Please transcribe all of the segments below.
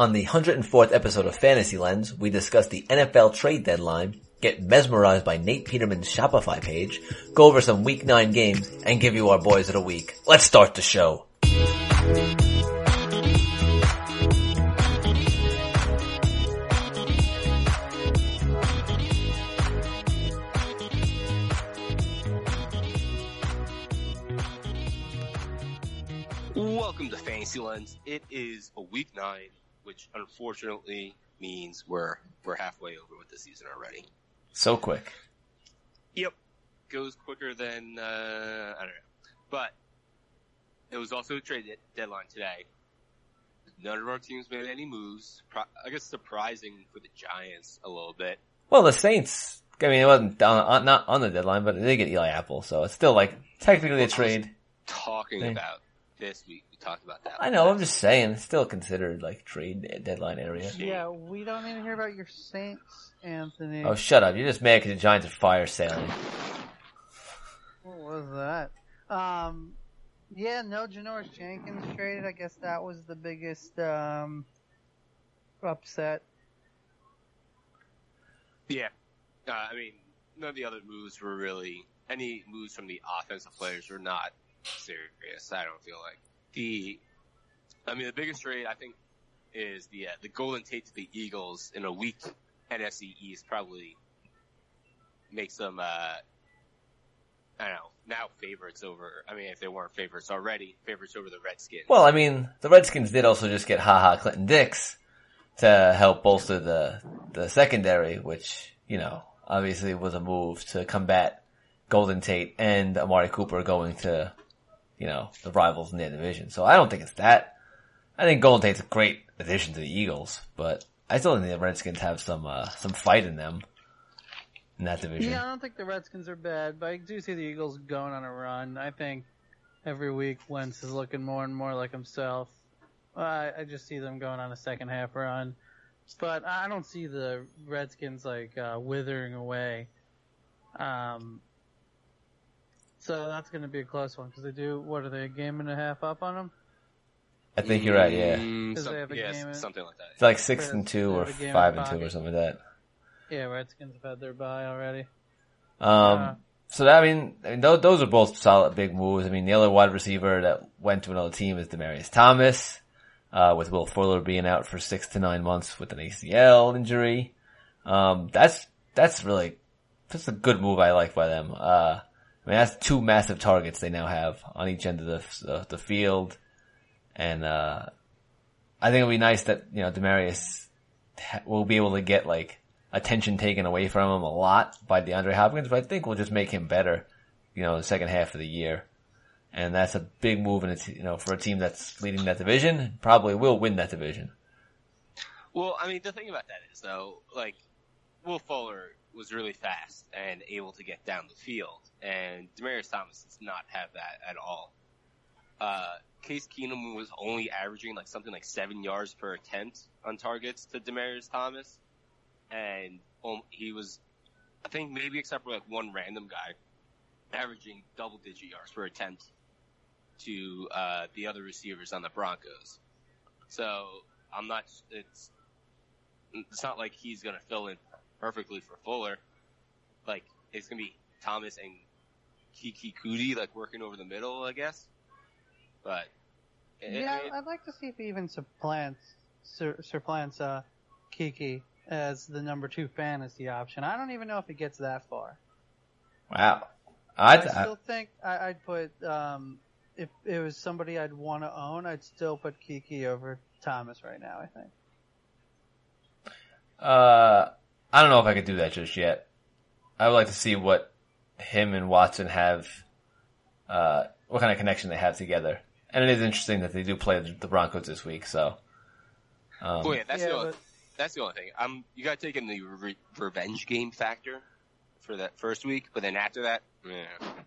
On the 104th episode of Fantasy Lens, we discuss the NFL trade deadline, get mesmerized by Nate Peterman's Shopify page, go over some week 9 games, and give you our boys of the week. Let's start the show. Welcome to Fantasy Lens. It is a week nine, which unfortunately means we're we're halfway over with the season already. So quick. Yep, goes quicker than uh, I don't know, but it was also a trade deadline today. None of our teams made any moves. I guess surprising for the Giants a little bit. Well, the Saints, I mean, it wasn't on, on, not on the deadline, but they get Eli Apple, so it's still like technically a trade. Talking Hey. about this week, we talked about that. I know, I'm just saying, it's still considered like trade deadline area. Yeah, we don't need to hear about your Saints, Anthony. Oh, shut up. You're just mad because the Giants are fire sailing. What was that? Um, yeah, no Janoris Jenkins traded. I guess that was the biggest um, upset. Yeah. Uh, I mean, none of the other moves were really any moves from the offensive players were not serious. I don't feel like the. I mean, the biggest trade I think is the uh, the Golden Tate to the Eagles in a weak NFC East probably makes them. Uh, I don't know now favorites over. I mean, if they weren't favorites already, favorites over the Redskins. Well, I mean, the Redskins did also just get Ha Ha Clinton-Dix to help bolster the the secondary, which you know obviously was a move to combat Golden Tate and Amari Cooper going to you know the rivals in their division. So I don't think it's that. I think Golden Tate's a great addition to the Eagles, but I still think the Redskins have some uh, some fight in them in that division. Yeah, I don't think the Redskins are bad, but I do see the Eagles going on a run. I think every week Wentz is looking more and more like himself. I, I just see them going on a second half run, but I don't see the Redskins like uh, withering away. Um, so that's going to be a close one because they do. What are they? A game and a half up on them? I think you're right. Yeah, Mm, 'Cause some- they have a yeah, game in- something like that. it's like six and two or have a game five and two pocket. or something like that. Yeah, Redskins have had their bye already. Um, Yeah. so that, I mean, I mean, those, those are both solid big moves. I mean, the other wide receiver that went to another team is Demaryius Thomas, uh, with Will Fuller being out for six to nine months with an ACL injury. Um, that's, that's really, that's a good move I like by them. Uh, I mean, that's two massive targets they now have on each end of the, uh, the field. And, uh, I think it'll be nice that, you know, Demaryius will be able to get like attention taken away from him a lot by DeAndre Hopkins, but I think we'll just make him better, you know, the second half of the year. And that's a big move in a t- you know, for a team that's leading that division, probably will win that division. Well, I mean, the thing about that is though, like, Will Fuller was really fast and able to get down the field, and Demaryius Thomas does not have that at all. Uh, Case Keenum was only averaging like something like seven yards per attempt on targets to Demaryius Thomas, and um, he was, I think maybe except for like one random guy, averaging double digit yards per attempt to uh, the other receivers on the Broncos. So I'm not. It's it's not like he's gonna fill in perfectly for Fuller. Like it's gonna be Thomas and Keke Coutee like working over the middle, I guess. But it- Yeah, it- I'd like to see if he even supplants sur, supplants uh, Keke as the number two fantasy option. I don't even know if he gets that far. Wow. I I'd, I, still think I, I'd put um, if it was somebody I'd want to own, I'd still put Keke over Thomas right now. I think. uh, I don't know if I could do that just yet. I would like to see what him and Watson have, uh, what kind of connection they have together. And it is interesting that they do play the, the Broncos this week, so. Um, oh yeah, that's Yeah, the only, but- that's the only thing. Um, you got to take in the re- revenge game factor for that first week, but then after that, yeah.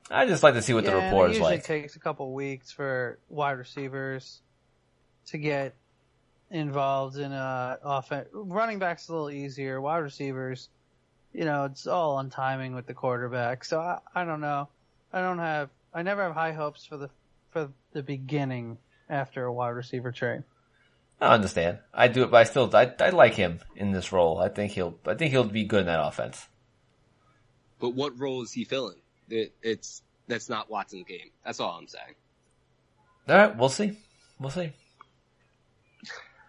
I just like to see what yeah, the and rapport it is usually like. takes a couple weeks for wide receivers to get involved in uh offense. Running backs a little easier. Wide receivers, you know, it's all on timing with the quarterback. So I, I don't know. I don't have. I never have high hopes for the for the beginning after a wide receiver trade. I understand. I do it, but I still, I, I like him in this role. I think he'll, I think he'll be good in that offense. But what role is he filling? It, it's that's not Watson's game. That's all I'm saying. All right, we'll see. We'll see.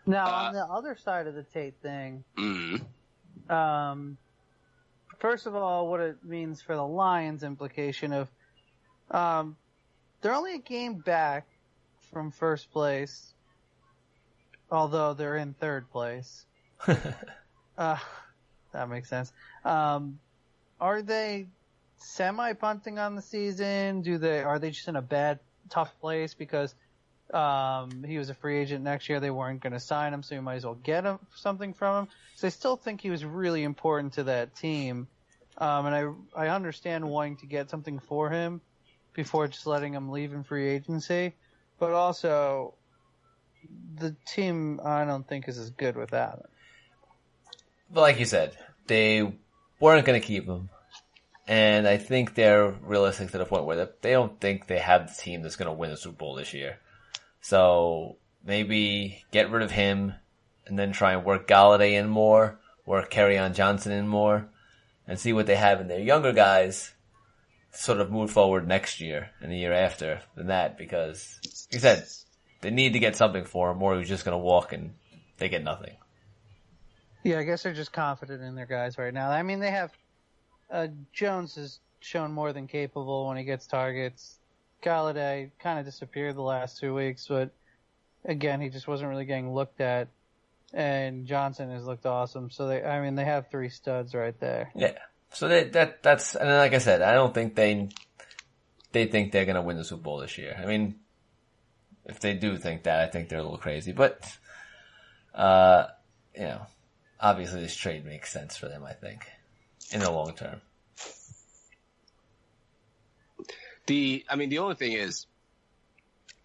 Now, Uh, on the other side of the Tate thing, Mm. um, first of all, what it means for the Lions implication of, um, they're only a game back from first place, although they're in third place. Uh, that makes sense. Um, are they semi punting on the season? Do they are they just in a bad, tough place because um, he was a free agent next year? They weren't going to sign him, so you might as well get him something from him. So I still think he was really important to that team, um, and I I understand wanting to get something for him before just letting him leave in free agency, but also the team I don't think is as good without him. But like you said, they weren't going to keep him. And I think they're realistic to the point where they don't think they have the team that's going to win the Super Bowl this year. So maybe get rid of him and then try and work Golladay in more, work Kerryon Johnson in more, and see what they have in their younger guys sort of move forward next year and the year after than that because, like said, they need to get something for him or he's just going to walk and they get nothing. Yeah, I guess they're just confident in their guys right now. I mean, they have uh, Jones has shown more than capable when he gets targets. Golladay kind of disappeared the last two weeks, but again, he just wasn't really getting looked at. And Johnson has looked awesome. So they, I mean, they have three studs right there. Yeah. So they, that that's and like I said, I don't think they they think they're gonna win the Super Bowl this year. I mean, if they do think that, I think they're a little crazy. But uh, you know, obviously this trade makes sense for them. I think in the long term. The I mean the only thing is,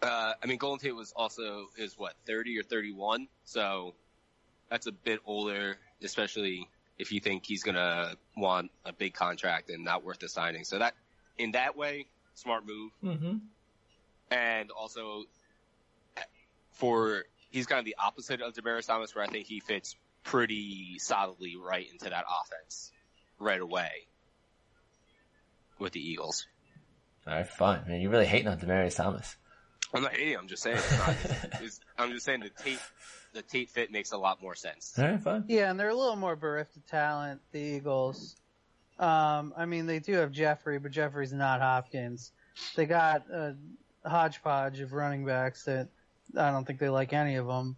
uh, I mean Golden Tate was also is what thirty or thirty one, so that's a bit older, especially if you think he's gonna want a big contract and not worth the signing. So that in that way, smart move. Mm-hmm. and also for he's kind of the opposite of Demaryius Thomas, where I think he fits pretty solidly right into that offense right away with the Eagles. All right, fine. Man, you're really hating on Demaryius Thomas. I'm not hating. I'm just saying. It's not, it's, I'm just saying the Tate the Tate fit makes a lot more sense. All right, fine. Yeah, and they're a little more bereft of talent, the Eagles. Um, I mean, they do have Jeffery, but Jeffery's not Hopkins. They got a hodgepodge of running backs that I don't think they like any of them.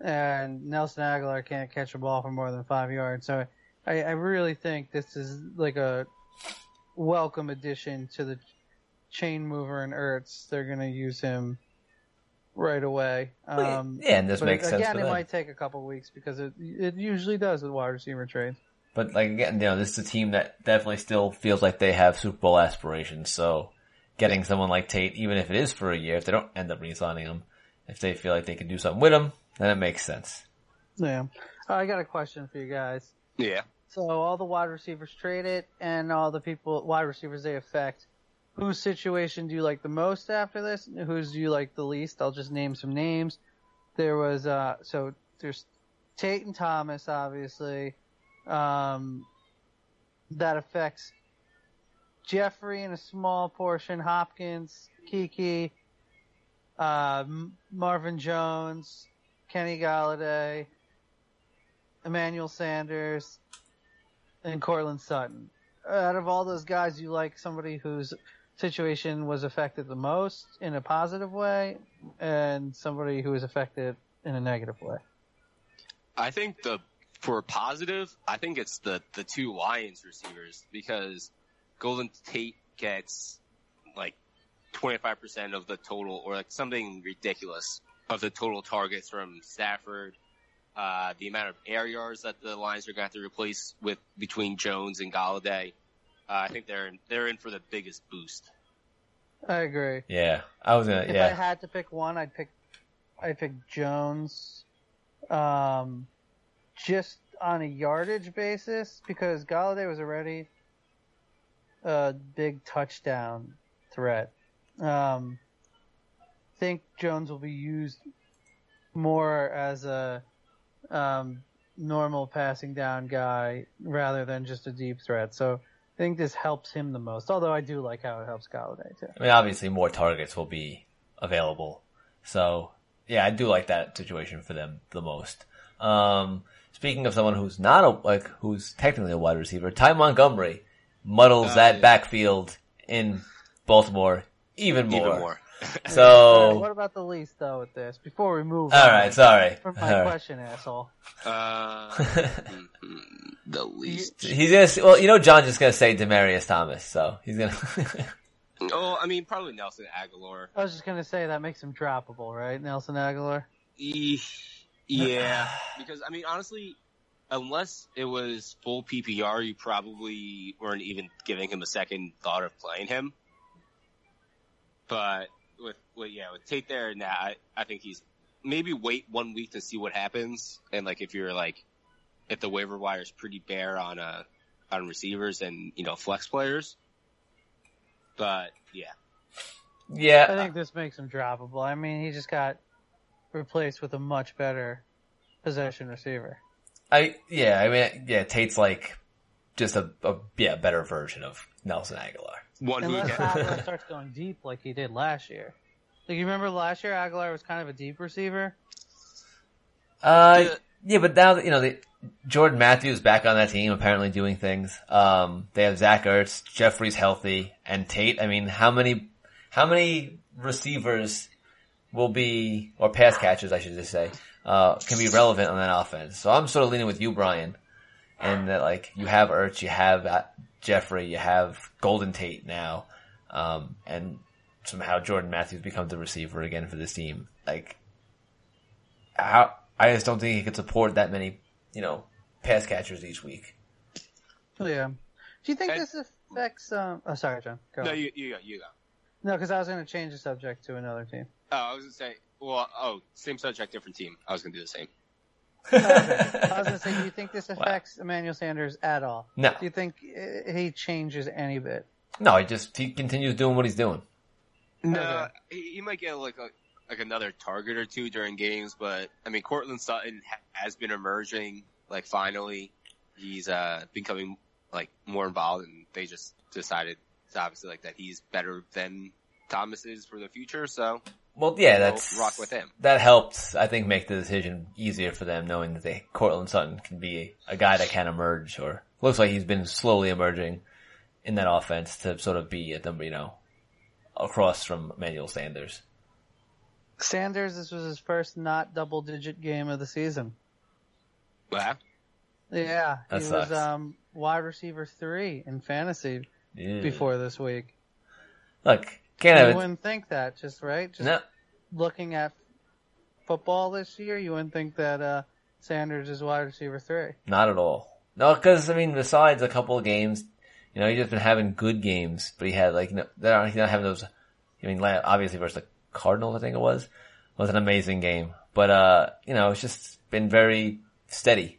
And Nelson Agholor can't catch a ball for more than five yards. So I, I really think this is like a welcome addition to the chain mover and Ertz. They're going to use him right away. Um, yeah, and this but makes sense again, for it them. might take a couple weeks because it it usually does with wide receiver trades. But like again, you know, this is a team that definitely still feels like they have Super Bowl aspirations. So getting someone like Tate, even if it is for a year, if they don't end up re-signing him, if they feel like they can do something with him, then it makes sense. Yeah. I got a question for you guys. Yeah. So all the wide receivers traded and all the people wide receivers they affect. Whose situation do you like the most after this? Whose do you like the least? I'll just name some names. There was uh so there's Tate and Thomas obviously. Um that affects Jeffery in a small portion, Hopkins, Keke, uh, Marvin Jones, Kenny Golladay, Emmanuel Sanders, and Courtland Sutton. Out of all those guys, you like somebody whose situation was affected the most in a positive way, and somebody who was affected in a negative way. I think the for positive, I think it's the the two Lions receivers because Golden Tate gets like 25% of the total or like something ridiculous of the total targets from Stafford. Uh, the amount of air yards that the Lions are going to have to replace with between Jones and Golladay. Uh, I think they're in, they're in for the biggest boost. I agree. Yeah, I was gonna. If I had to pick one, I'd pick I'd pick Jones, um, just on a yardage basis because Golladay was already a big touchdown threat. Um, think Jones will be used more as a um, normal passing down guy rather than just a deep threat. So I think this helps him the most. Although I do like how it helps Golladay too. I mean, obviously more targets will be available. So yeah, I do like that situation for them the most. Um, speaking of someone who's not a, like, who's technically a wide receiver, Ty Montgomery muddles Uh, that yeah. backfield in Baltimore even more. Even more. Alright, So, what about the least though with this? Before we move. all on right, sorry. From All my right. question, asshole. Uh, mm, mm, the least. He's gonna, s- well, you know, John's just gonna say Demaryius Thomas, so he's gonna. Oh, I mean, probably Nelson Agholor. I was just gonna say that makes him droppable, right, Nelson Agholor? E- Yeah, because I mean, honestly, unless it was full PPR, you probably weren't even giving him a second thought of playing him. But with, with yeah, with Tate there now, I, I think he's maybe wait one week to see what happens, and like if you're like if the waiver wire is pretty bare on uh on receivers and you know flex players. But yeah, yeah. I think this makes him droppable. I mean, he just got replaced with a much better possession receiver. I yeah, I mean, yeah, Tate's like just a, a yeah better version of Nelson Agholor. One Unless gets Agholor starts going deep like he did last year. Like you remember last year, Agholor was kind of a deep receiver. Uh, Yeah. yeah, but now that you know the Jordan Matthews back on that team, apparently doing things. Um, they have Zach Ertz, Jeffery's healthy, and Tate. I mean, how many, how many receivers will be, or pass catchers, I should just say, uh, can be relevant on that offense? So I'm sort of leaning with you, Brian, and that like you have Ertz, you have uh, Jeffery, you have Golden Tate now, um, and somehow Jordan Matthews becomes the receiver again for this team. Like, how, I just don't think he could support that many, you know, pass catchers each week. Yeah. Do you think And- this affects? Um, oh, sorry, John. Go. no, on. you you go you go. No, because I was going to change the subject to another team. Oh, I was gonna say, well, oh, same subject, different team. I was gonna do the same. Okay. I was going to say, do you think this affects Emmanuel Sanders at all? No. Do you think uh, he changes any bit? No, he just, he continues doing what he's doing. No, Okay. he, he might get like a, like another target or two during games, but I mean, Courtland Sutton has been emerging. Like finally, he's uh becoming like more involved, and they just decided it's obviously like that he's better than Thomas is for the future. So Well, yeah, that's, rock with him. that helped, I think, make the decision easier for them knowing that they, Courtland Sutton can be a guy that can emerge or looks like he's been slowly emerging in that offense to sort of be at the, you know, across from Manuel Sanders. Sanders, this was his first not double digit game of the season. yeah, Yeah, That he sucks. was um, wide receiver three in fantasy Yeah. before this week. Look, can't You have it. wouldn't think that, just right? Just No, looking at football this year, you wouldn't think that uh, Sanders is wide receiver three. Not at all. No, because I mean, besides a couple of games, you know, he's just been having good games, but he had like, you know, he's not having those. I mean, obviously versus the Cardinals, I think it was, was an amazing game, but uh, you know, it's just been very steady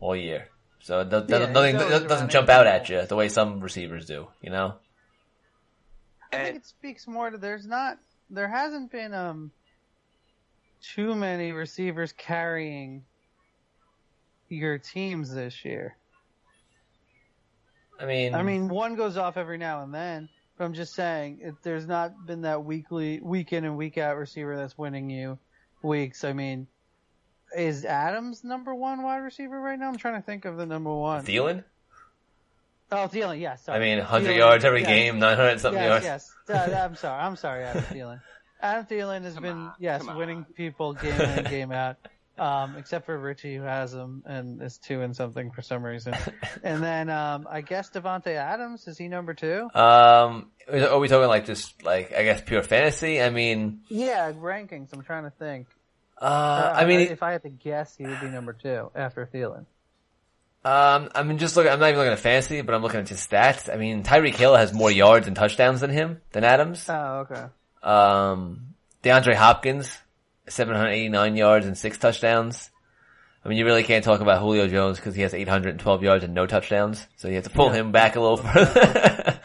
all year. So it does, Yeah, doesn't, nothing, goes doesn't jump out at you the way some receivers do, you know? I think it speaks more to there's not there hasn't been um too many receivers carrying your teams this year. I mean, I mean, one goes off every now and then, but I'm just saying it, there's not been that weekly, week in and week out receiver that's winning you weeks. I mean, is Adams number one wide receiver right now? I'm trying to think of the number one. Thielen? Oh, Thielen, yes. I mean, 100 Thielen, yards every yes. game, 900 something yes, yards. Yes, Uh, I'm sorry. I'm sorry, Adam Thielen. Adam Thielen has Come been on, yes come on. winning people game in and game out. Um, except for Richie who has him and is two and something for some reason. and then um, I guess Davante Adams is he number two? Um, are we talking like just like, I guess pure fantasy? I mean, Yeah, rankings. I'm trying to think. uh, Uh, I mean, if I had to guess, he would be number two after Thielen. Um, I mean, just look. I'm not even looking at fantasy, but I'm looking at his stats. I mean, Tyreek Hill has more yards and touchdowns than him than Adams. Oh, okay. Um, DeAndre Hopkins, 789 yards and six touchdowns. I mean, you really can't talk about Julio Jones because he has 812 yards and no touchdowns, so you have to pull him back a little further.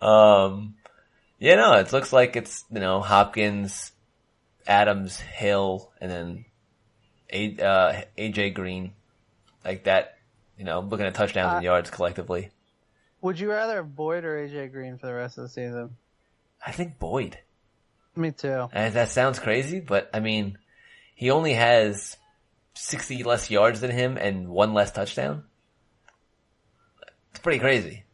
um, yeah, no, it looks like it's you know Hopkins, Adams, Hill, and then A, uh, AJ Green, like that. You know, looking at touchdowns Uh, and yards collectively. Would you rather have Boyd or AJ Green for the rest of the season? I think Boyd. Me too. And that sounds crazy, but I mean, he only has 60 less yards than him and one less touchdown. It's pretty crazy.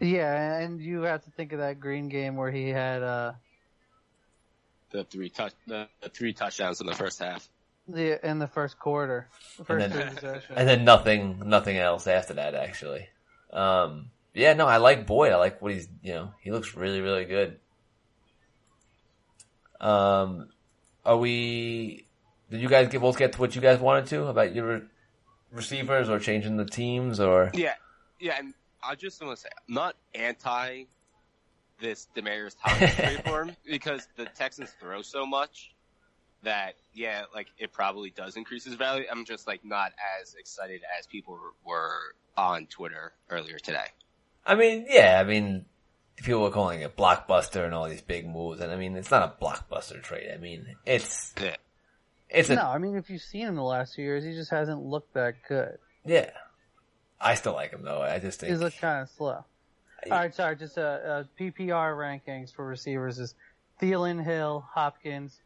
Yeah, and you have to think of that Green game where he had uh The three touch, the, the three touchdowns in the first half. The in the first quarter, the first And then- possessions. And then nothing, nothing else after that, actually. Um, yeah, no, I like Boyd. I like what he's, you know, he looks really, really good. Um, are we, did you guys get, both get to what you guys wanted to about your receivers or changing the teams or? Yeah, yeah, and I just want to say, I'm not anti this Demaryius Thomas trade for him because the Texans throw so much that yeah, like it probably does increase his value. I'm just like not as excited as people were on Twitter earlier today. I mean, yeah, I mean, people were calling it blockbuster and all these big moves, and I mean, it's not a blockbuster trade. I mean, it's, Yeah. it's a, no, I mean if you've seen him the last few years, he just hasn't looked that good. yeah. I still like him though. I just think. He's looked kind of slow. All right, sorry. Just uh, uh, PPR rankings for receivers is Thielen, Hill, Hopkins,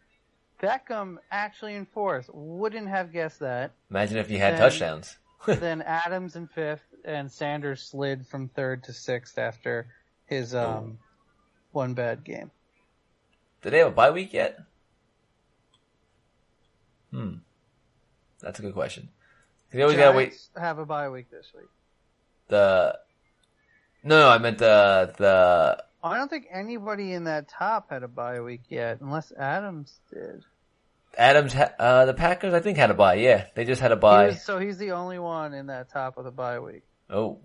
Beckham actually in fourth. Wouldn't have guessed that. Imagine if you had touchdowns. then Adams in fifth, and Sanders slid from third to sixth after his um one bad game. Did they have a bye week yet? Hmm. That's a good question. They always gotta wait. Have a bye week this week. The no, no, I meant the the I don't think anybody in that top had a bye week yet, unless Adams did. Adams. Ha- uh, the Packers, I think, had a bye. Yeah, they just had a He was- so he's the only one in that top of the bye week. Oh,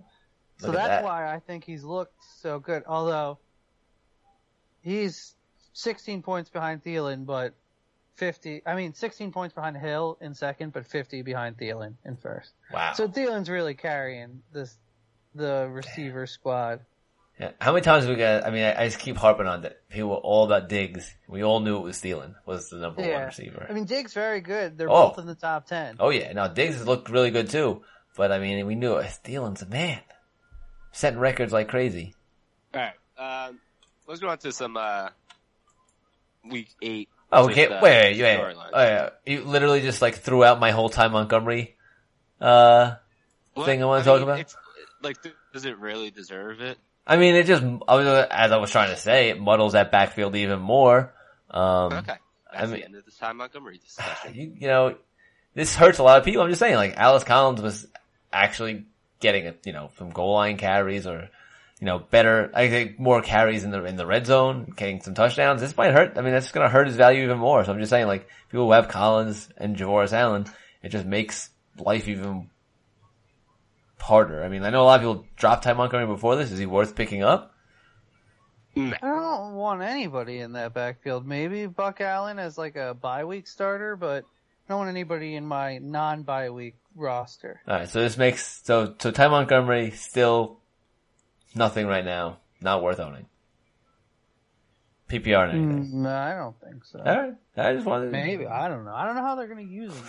So at that's that. why I think he's looked so good. Although he's 16 points behind Thielen, but 50. I mean, 16 points behind Hill in second, but 50 behind Thielen in first. Wow. So Thielen's really carrying this the receiver squad. Yeah. How many times have we got? I mean, I, I just keep harping on that. People were all about Diggs. We all knew it was Thielen was the number one receiver. I mean, Diggs very good. They're Oh. both in the top 10. oh yeah, now Diggs has looked really good too. But I mean, we knew it. Thielen's a man, setting records like crazy. All right, um, let's go on to some uh, week eight. Oh, just, okay. uh, wait, wait, wait. storylines. Oh, yeah. You literally just like threw out my whole Ty Montgomery, uh, thing I wanna talk about? It's, like, th- does it really deserve it? I mean, it just, I was, as I was trying to say, it muddles that backfield even more. Um, Okay, that's I mean- the end of this Ty Montgomery discussion. you, you know, this hurts a lot of people. I'm just saying, like, Alex Collins was actually getting, it, you know, some goal line carries or, you know, better, I think more carries in the, in the red zone, getting some touchdowns. This might hurt. I mean, that's gonna hurt his value even more. So I'm just saying, like, people who have Collins and Javorius Allen, it just makes life even harder. I mean, I know a lot of people dropped Ty Montgomery before this. Is he worth picking up? Nah. I don't want anybody in that backfield. Maybe Buck Allen as like a bye week starter, but I don't want anybody in my non bye week roster. Alright, so this makes, so, so Ty Montgomery still nothing right now. Not worth owning. PPR and anything. Mm, no, I don't think so. Alright, I just wanted to, Maybe I don't know. I don't know how they're going to use him.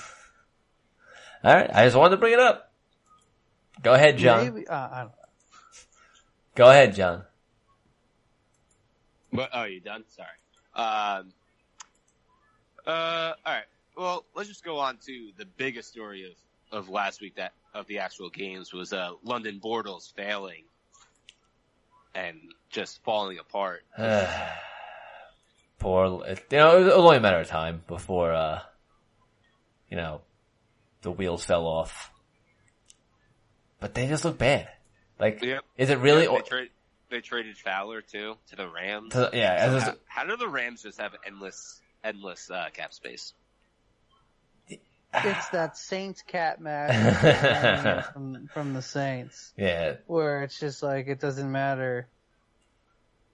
Alright, I just wanted to bring it up. Go ahead, John. Maybe uh, I don't know. Go ahead, John. But, oh, you done? Sorry. Um, uh, all right. Well, let's just go on to the biggest story of, of last week that of the actual games was uh, London Bortles failing and just falling apart. Poor, you know, it was only a matter of time before, uh, you know, the wheels fell off. But they just look bad. Like, Yep. is it really? Yeah, they, tra- they traded Fowler too to the Rams. to- yeah, So I how, how do the Rams just have endless, endless uh, cap space? It's that Saints cat match from, from the Saints, yeah, where it's just like it doesn't matter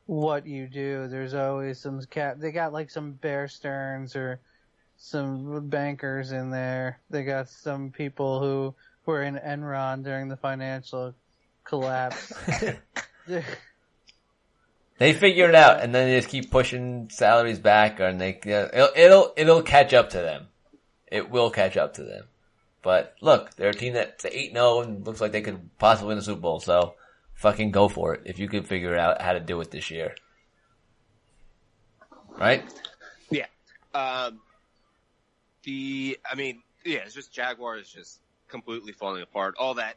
what you do. There's always some cat. They got like some Bear Stearns or some bankers in there. They got some people who were in Enron during the financial collapse. They figure it out, and then they just keep pushing salaries back, and they yeah, it'll, it'll it'll catch up to them. It will catch up to them. But look, they're a team that's eight zero and looks like they could possibly win the Super Bowl. So fucking go for it if you can figure out how to do it this year, right? Yeah. Um, the, I mean, yeah, it's just Jaguars just completely falling apart. All that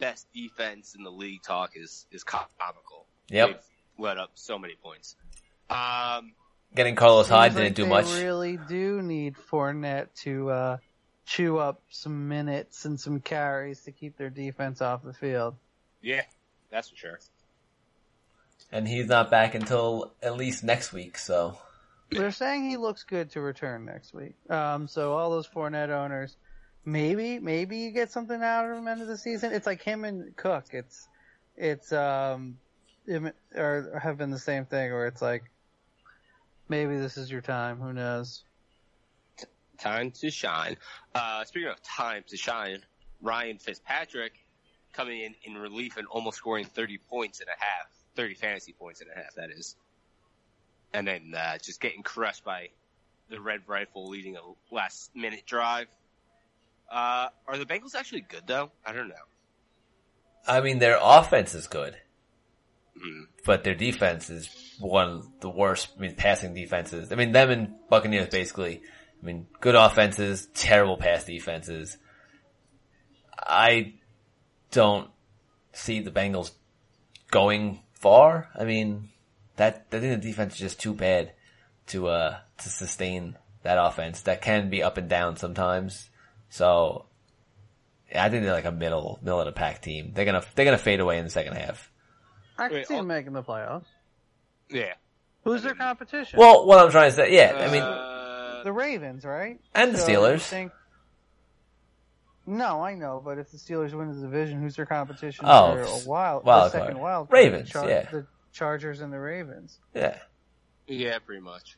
best defense in the league talk is is comical. Yep. They've let up so many points. Um, Getting Carlos Hyde like didn't do they much. really do need Fournette to uh, chew up some minutes and some carries to keep their defense off the field. yeah, that's for sure. and he's not back until at least next week. So They're saying he looks good to return next week. Um, so all those Fournette owners, maybe, maybe you get something out of him end of the season. It's like him and Cook. It's, it's, um, or have been the same thing where it's like, maybe this is your time. Who knows? Time to shine. Uh, speaking of time to shine, Ryan Fitzpatrick coming in in relief and almost scoring 30 points and a half, 30 fantasy points and a half, that is. And then, uh, just getting crushed by the Red Rifle leading a last minute drive. Uh, are the Bengals actually good though? I don't know. I mean, their offense is good, Hmm. but their defense is one of the worst. I mean, passing defenses. I mean, them and Buccaneers basically. I mean, good offenses, terrible pass defenses. I don't see the Bengals going far. I mean, that I think the defense is just too bad to uh to sustain that offense. That can be up and down sometimes. So yeah, I think they're like a middle middle of the pack team. They're gonna they're gonna fade away in the second half. I can Wait, see all- making the playoffs. Yeah. Who's their competition? Well, what I'm trying to say, yeah, I mean, Uh, the Ravens, right? and the So Steelers. think- No, I know, but if the Steelers win the division, who's their competition Oh, for a wild, wild the second card. wild card? Ravens, the Char- yeah. the Chargers and the Ravens. Yeah, yeah, pretty much.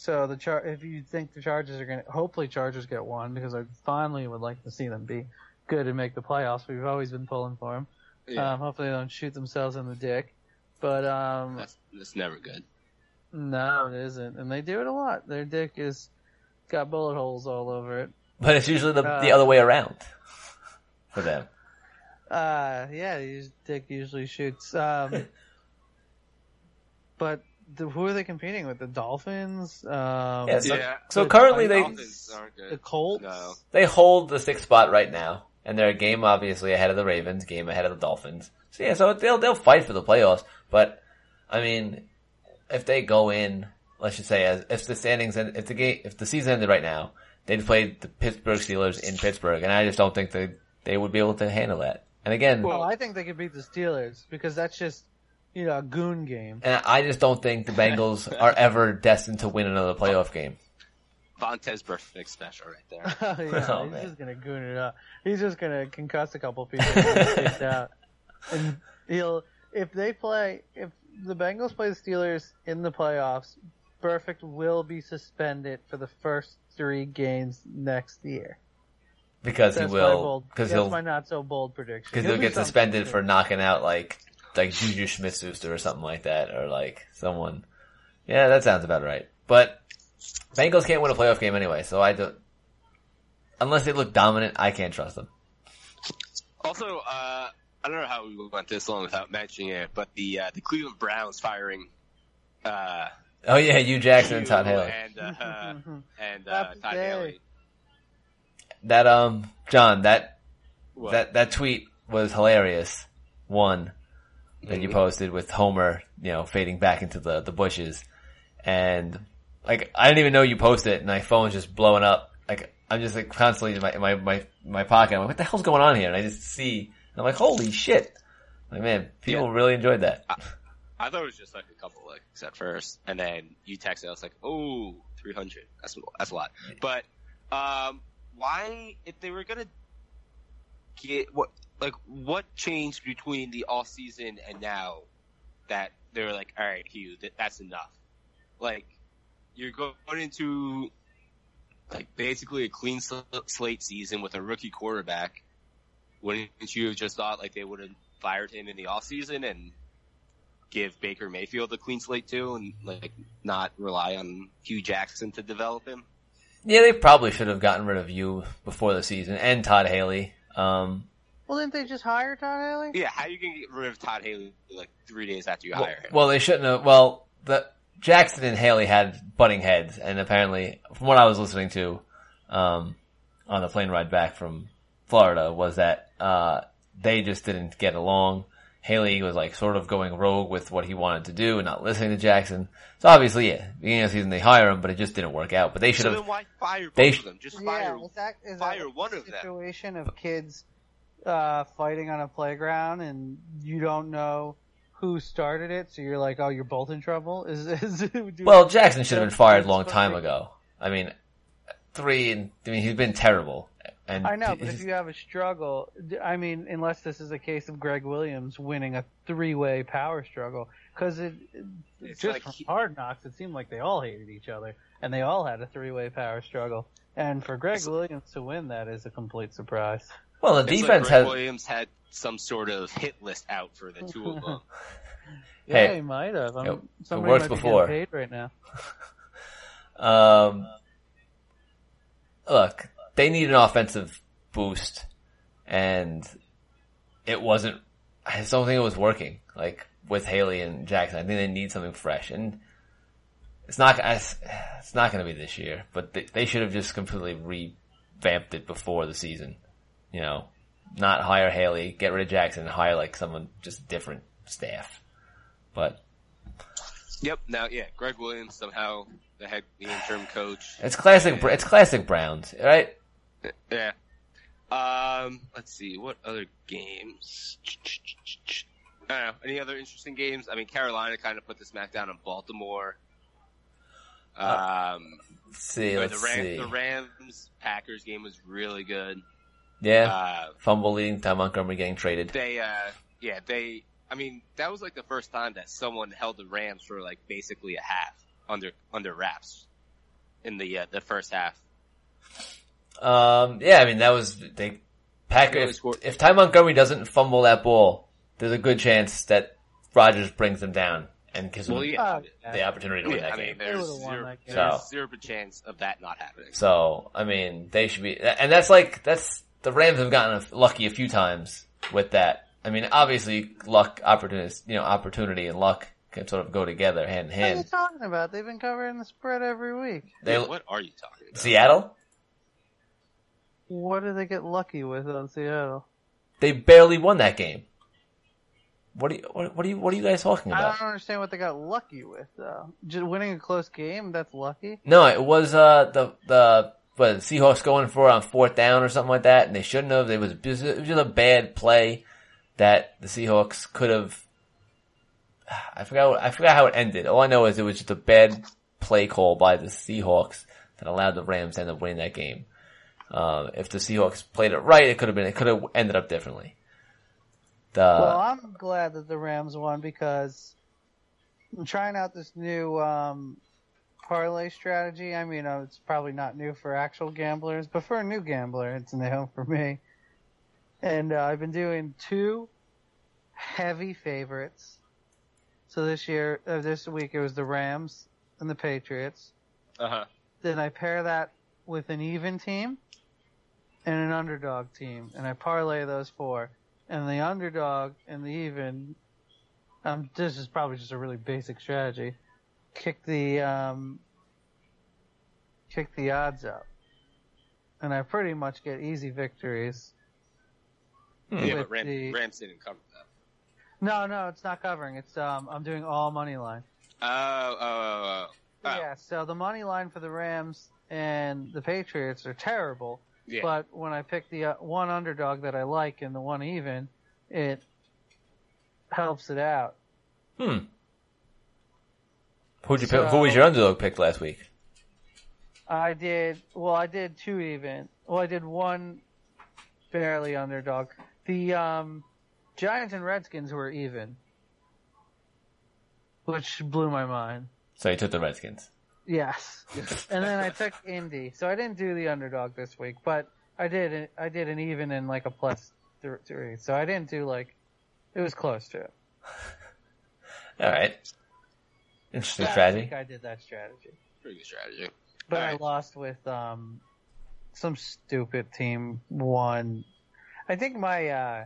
So the char- if you think the Chargers are going to, hopefully Chargers get one because I finally would like to see them be good and make the playoffs. We've always been pulling for them. Yeah. Um, hopefully they don't shoot themselves in the dick. But um, that's, that's never good. no, it isn't, and they do it a lot. Their dick is got bullet holes all over it. but it's usually the the Uh, other way around for them. Uh, yeah, his dick usually shoots. Um, but the, who are they competing with? The Dolphins? Um, Yeah, so- yeah. so the currently they- good. the Colts? No. They hold the sixth spot right now, and they're a game obviously ahead of the Ravens, game ahead of the Dolphins. So yeah, so they'll they'll fight for the playoffs. But I mean, if they go in, let's just say, as if the standings and if the game if the season ended right now, they'd play the Pittsburgh Steelers in Pittsburgh, and I just don't think they they would be able to handle that. And again, Well, I think they could beat the Steelers because that's just, you know, a goon game. and I just don't think the Bengals are ever destined to win another playoff game. Vontaze Burfict special right there. Oh, yeah, Oh, he's man. just gonna goon it up. He's just gonna concuss a couple people and out. And he'll, if they play, if the Bengals play the Steelers in the playoffs, Perfect will be suspended for the first three games next year. Because That's he will. because That's he'll, my not so bold prediction. because he'll do get suspended for knocking out like like Juju Smith-Schuster or something like that, or like someone. Yeah, that sounds about right. But Bengals can't win a playoff game anyway, so I don't. Unless they look dominant, I can't trust them. Also, uh, I don't know how we went this long without mentioning it, but the uh, the Cleveland Browns firing uh, Oh yeah, Hue Jackson and Todd Haley. and uh, and uh, Todd day. Haley. That um, John, that What? that that tweet was hilarious. One that you posted with Homer, you know, fading back into the the bushes, and like I didn't even know you posted it, and my phone's just blowing up. Like I'm just like constantly in my my my, my pocket. I'm like, what the hell's going on here? And I just see, and I'm like, holy shit! Like man, people Yeah. really enjoyed that. I thought it was just like a couple likes at first, and then you texted. I was like, "Oh, 300. That's that's a lot." But um, why, if they were gonna get what, like, what changed between the off season and now that they were like, "All right, Hue, that, that's enough." Like, you're going into like basically a clean sl- slate season with a rookie quarterback. Wouldn't you have just thought like they would have fired him in the off season and give Baker Mayfield a clean slate too, and like not rely on Hue Jackson to develop him. Yeah, they probably should have gotten rid of you before the season and Todd Haley. Um, Well, didn't they just hire Todd Haley? Yeah, how are you gonna get rid of Todd Haley like three days after you well, hire him? well, they shouldn't have. Well, the Jackson and Haley had butting heads, and apparently, from what I was listening to, um, on the plane ride back from Florida, was that uh, they just didn't get along. Haley was like sort of going rogue with what he wanted to do and not listening to Jackson. So obviously, yeah, beginning of the season they hire him, but it just didn't work out. But they should so have. then why fire both they of them? Just Yeah, fire. is that, is fire that like one a of them. situation of kids uh, fighting on a playground and you don't know who started it, so you're like, oh, you're both in trouble? Is, is Well, Jackson should have been fired a That's long time ago. I mean, three and I mean he's been terrible. And I know, but if you have a struggle, I mean, unless this is a case of Gregg Williams winning a three-way power struggle, because it, it It's just like from he- Hard Knocks, it seemed like they all hated each other, and they all had a three-way power struggle. And for Gregg Williams to win that is a complete surprise. Well, the It's like defense Greg has. Williams had some sort of hit list out for the two of them. Yeah, Hey, he might have. I'm, it- it somebody worked might be before. getting paid right now. Um, look, they need an offensive boost, and it wasn't. I just don't think it was working. Like with Haley and Jackson, I think they need something fresh, and it's not. It's it's not going to be this year, but they, they should have just completely revamped it before the season. You know, not hire Haley, get rid of Jackson, and hire like someone just different staff. But Yep. Now, yeah, Gregg Williams somehow the head, the interim coach. it's classic. It's classic Browns, right? Yeah. Um, let's see what other games. I don't know. Any other interesting games? I mean, Carolina kind of put the smackdown on Baltimore. Um, Let's see. Let's Ram, see. the Rams Packers game was really good. Yeah. Uh, Fumble leading to Montgomery getting traded. they, uh, yeah, they. I mean, that was like the first time that someone held the Rams for like basically a half under under wraps in the uh, the first half. Um, yeah, I mean that was they They Packer. If, scored- if Ty Montgomery doesn't fumble that ball, there's a good chance that Rodgers brings them down and gives them yeah, Oh, the opportunity to win yeah. that I mean, game. there's would've zero, that game. there's So- zero chance of that not happening. So I mean, they should be, and that's like that's the Rams have gotten lucky a few times with that. I mean, obviously, luck, opportunity, you know, opportunity and luck can sort of go together hand in hand. What are you talking about? They've been covering the spread every week. They Yeah, what are you talking about? Seattle, What did they get lucky with on Seattle? they barely won that game. What are you, what, what are you, what are you guys talking about? I don't understand what they got lucky with though. Just winning a close game, that's lucky. No, it was uh the the the Seahawks going for it on fourth down or something like that, and they shouldn't have. It was just, a bad play that the Seahawks could have. I forgot. what- I forgot how it ended. All I know is it was just a bad play call by the Seahawks that allowed the Rams to end up winning that game. Uh, if the Seahawks played it right, it could have been. It could have ended up differently. The well, I'm glad that the Rams won because I'm trying out this new um, parlay strategy. I mean, uh, it's probably not new for actual gamblers, but for a new gambler, it's new for me. And uh, I've been doing two heavy favorites. So this year, uh, this week, it was the Rams and the Patriots. Uh huh. Then I pair that with an even team and an underdog team, and I parlay those four. And the underdog and the even, um, this is probably just a really basic strategy. Kick the um, kick the odds up, and I pretty much get easy victories. Yeah, but Ram, the- Rams didn't cover that. No, no, it's not covering. It's um, I'm doing all money line. Oh, oh, oh, oh. Oh. Yeah, so the money line for the Rams and the Patriots are terrible. Yeah. But when I pick the uh, one underdog that I like and the one even, it helps it out. hmm. Who'd you pick, who was your underdog pick last week? I did well. I did two even. Well, I did one barely underdog. The um, Giants and Redskins were even, which blew my mind. So you took the Redskins. Yes, and then I took Indy. So I didn't do the underdog this week, but I did. I did an even and like a three. So I didn't do like it was close to it. All right. Interesting I strategy. think I did that strategy. Pretty good strategy. But I Alright. lost with um some stupid team won. I think my uh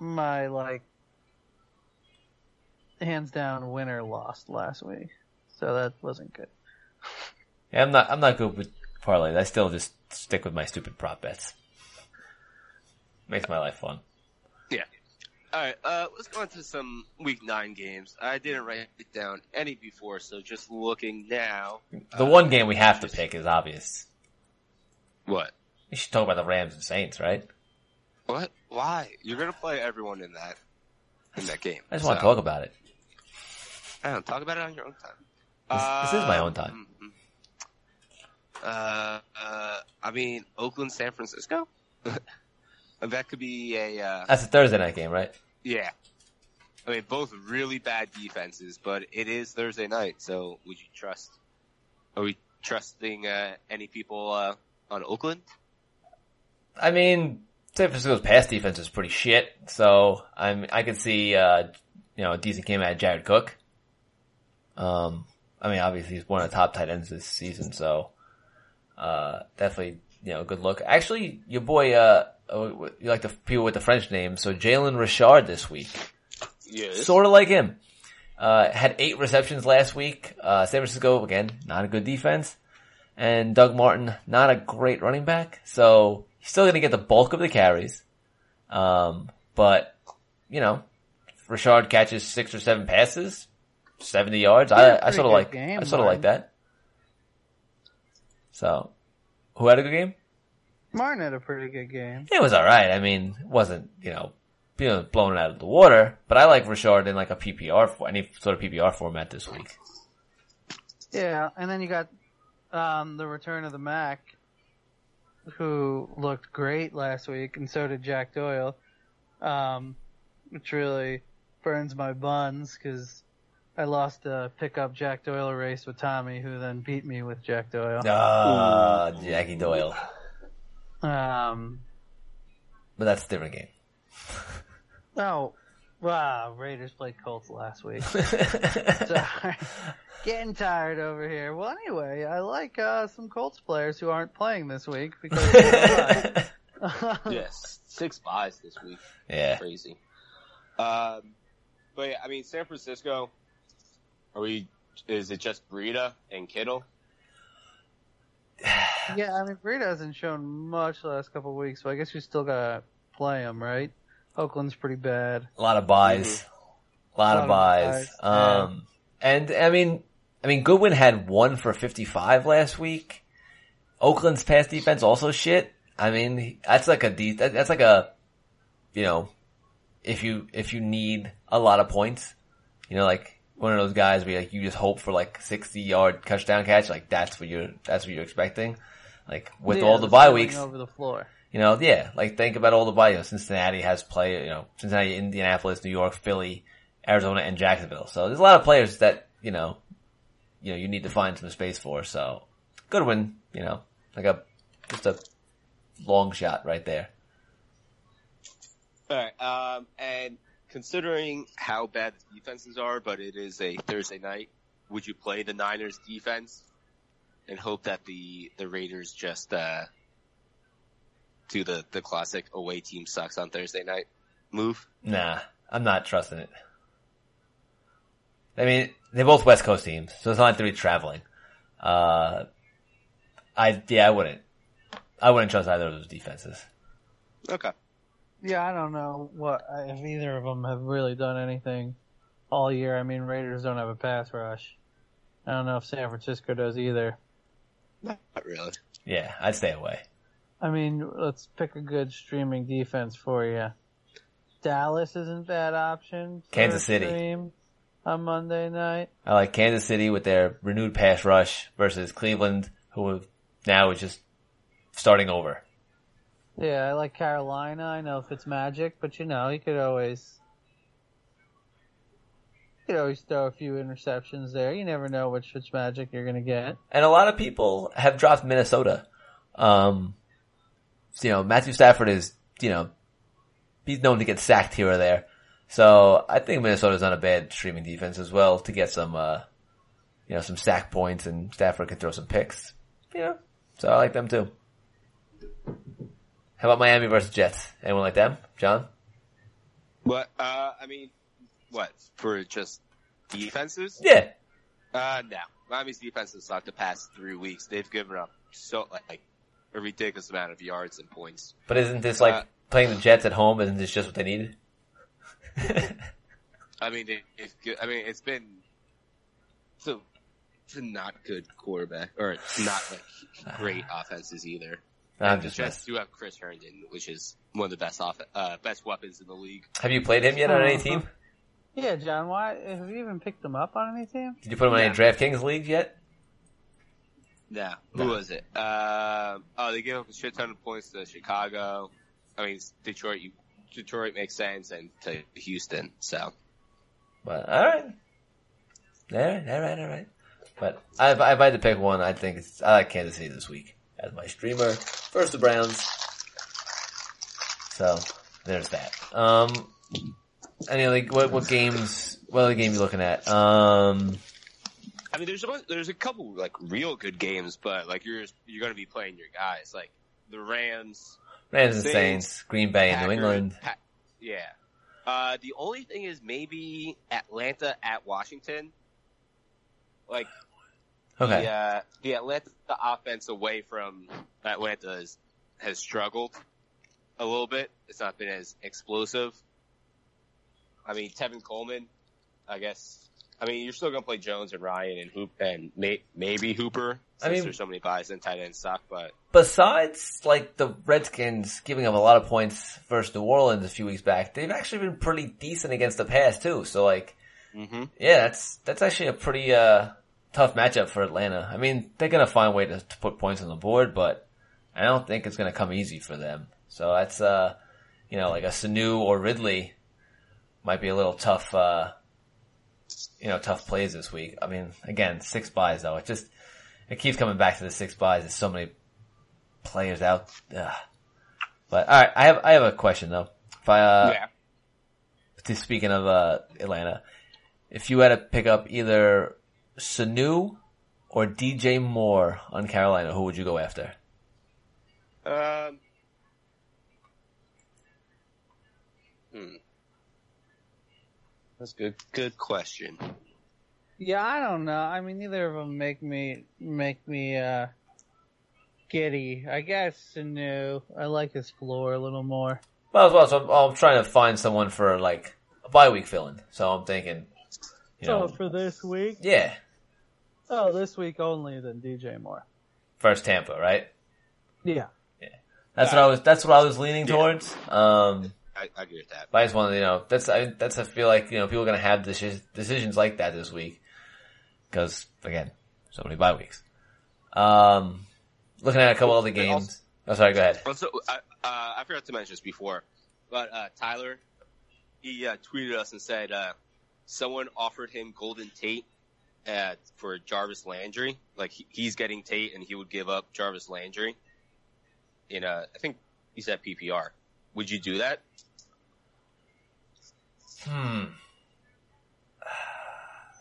my like hands down winner lost last week. So that wasn't good. Yeah, I'm not. I'm not good with parlays. I still just stick with my stupid prop bets. Makes my life fun. All right, uh, let's go into some week nine games. I didn't write it down any before, so just looking now. The uh, one game we have to pick is obvious. What? You should talk about the Rams and Saints, right? What? Why? You're gonna play everyone in that in that game. I just want to talk about it. I don't talk about it on your own time. This- this is my own time. Um, Uh, uh, I mean, Oakland, San Francisco. that could be a uh, That's a Thursday night game, right? Yeah. I mean, both really bad defenses, but it is Thursday night, so would you trust? Are we trusting uh, any people uh, on Oakland? I mean, San Francisco's pass defense is pretty shit, so I'm I could see uh you know a decent game at Jared Cook. Um, I mean, obviously he's one of the top tight ends this season, so uh definitely you know good look. Actually, your boy uh oh, you like the people with the French name, so Jalen Richard this week, Yes. sort of like him. Uh, had eight receptions last week. Uh, San Francisco again, not a good defense, and Doug Martin, not a great running back. So he's still going to get the bulk of the carries. Um, but you know, Richard catches six or seven passes, seventy yards. He had a I, I pretty sort of like, game, I sort of like that. So, who had a good game? Martin had a pretty good game. It was alright. I mean, it wasn't, you know, you know, blown out of the water, but I like Richard in like a PPR, for any sort of PPR format this week. Yeah, and then you got um, the return of the Mac, who looked great last week, and so did Jack Doyle, um, which really burns my buns because I lost a pickup Jack Doyle race with Tommy, who then beat me with Jack Doyle. Ah, Jackie Doyle. Um, But that's a different game. oh, wow, Raiders played Colts last week. Sorry. Getting tired over here. Well, anyway, I like uh, some Colts players who aren't playing this week because. yes, six buys this week. yeah. Crazy. Um, but yeah, I mean, San Francisco. Are we? Is it just Breida and Kittle? Yeah, I mean, Breida hasn't shown much the last couple of weeks, so I guess we still gotta play him, right? Oakland's pretty bad. A lot of buys. A lot, of buys. buys, yeah. Um, and I mean, I mean, Goodwin had one for 55 last week. Oakland's pass defense also shit. I mean, that's like a de- that's like a, you know, if you, if you need a lot of points, you know, like one of those guys where like you just hope for like 60 yard touchdown catch, like that's what you're, that's what you're expecting. Like with Yeah, all the the bye weeks, over the floor. you know, yeah, like think about all the bye. You know, Cincinnati has play, you know, Cincinnati, Indianapolis, New York, Philly, Arizona, and Jacksonville. So there's a lot of players that, you know, you know, you need to find some space for. So Goodwin, you know, like a, just a long shot right there. All right. Um, and considering how bad the defenses are, but it is a Thursday night, would you play the Niners defense and hope that the the Raiders just uh, do the the classic away team sucks on Thursday night move? Nah, I'm not trusting it. I mean, they're both West Coast teams, so it's not like they're traveling. Uh, I, yeah, I wouldn't. I wouldn't trust either of those defenses. Okay. Yeah, I don't know what if either of them have really done anything all year. I mean, Raiders don't have a pass rush. I don't know if San Francisco does either. Not really. Yeah, I'd stay away. I mean, let's pick a good streaming defense for you. Dallas isn't a bad option. Kansas City. on Monday night. I like Kansas City with their renewed pass rush versus Cleveland, who now is just starting over. Yeah, I like Carolina. I know if it's magic, but you know, you could always, you could always throw a few interceptions there. You never know which which magic you're gonna get. And a lot of people have dropped Minnesota. Um, you know, Matthew Stafford is, you know, he's known to get sacked here or there. So I think Minnesota's not a bad streaming defense as well to get some, uh, you know, some sack points and Stafford can throw some picks. You know, so I like them too. How about Miami versus Jets? Anyone like them, John? What? Uh, I mean, what for just defenses? Yeah, Uh, no. Miami's defense has sucked the past three weeks. They've given up so like a ridiculous amount of yards and points. but isn't this like Uh, playing the Jets at home? Isn't this just what they needed? I mean, it, it's good. I mean, it's been so it's a not good quarterback or it's not like great offenses either. I'm And the just Jets messing. do have Chris Herndon, which is one of the best off uh, best weapons in the league. Have you played him yet on any team? Yeah, John. Why have you even picked him up on any team? Did you put him in any DraftKings leagues yet? No. Who was it? Um, oh, they gave up a shit ton of points to Chicago. I mean, Detroit. You, Detroit makes sense, and to Houston. So But all right, all right, all right, all right. But I, if I had to pick one, I think it's I like Kansas City this week as my streamer First the Browns. So there's that. Um, any other what, what games? What other game you looking at? Um, I mean, there's a bunch, there's a couple like real good games, but like you're you're to be playing your guys like the Rams, Rams and Saints, Saints, Green Bay and New England. Pa- yeah. Uh, the only thing is maybe Atlanta at Washington. Like Okay, the uh, the Atlanta offense away from Atlanta is, has struggled a little bit. It's not been as explosive. I mean, Tevin Coleman, I guess. I mean, you're still going to play Jones and Ryan and Hoop and may, maybe Hooper. I mean- there's so many buys and tight ends suck, but besides like the Redskins giving up a lot of points versus New Orleans a few weeks back, they've actually been pretty decent against the pass too. So like. hmm Yeah, that's that's actually a pretty uh, tough matchup for Atlanta. I mean, they're gonna find a way to, to put points on the board, but I don't think it's gonna come easy for them. So that's uh, you know, like a Sanu or Ridley might be a little tough. Uh, you know, tough plays this week. I mean, again, six buys though. It just it keeps coming back to the six buys. There's so many players out. Ugh. But all right, I have I have a question though. If I uh, yeah. to speaking of uh, Atlanta, if you had to pick up either Sanu or DJ Moore on Carolina, who would you go after? Um, hmm. That's a good. Good question. Yeah, I don't know. I mean, neither of them make me make me uh giddy. I guess Sanu. I like his floor a little more. Well, as well, so I'm, I'm trying to find someone for like a bye week fill-in. So I'm thinking, you know, oh, for this week? yeah, Oh, this week only. Then DJ Moore. first Tampa, right? Yeah. That's what I was. That's what I was leaning Yeah. towards. Um, I, I agree with that. But I just want to, you know, that's, I, that's, I feel like, you know, people are going to have deci- decisions like that this week. Cause, again, so many bye weeks. Um, looking at a couple other But also- games. Oh, sorry, go ahead. Also, I, uh, I forgot to mention this before, but uh, Tyler, he uh, tweeted us and said uh, someone offered him Golden Tate at, for Jarvis Landry. Like he, he's getting Tate, and he would give up Jarvis Landry. In uh, I think he said PPR. Would you do that? Hmm.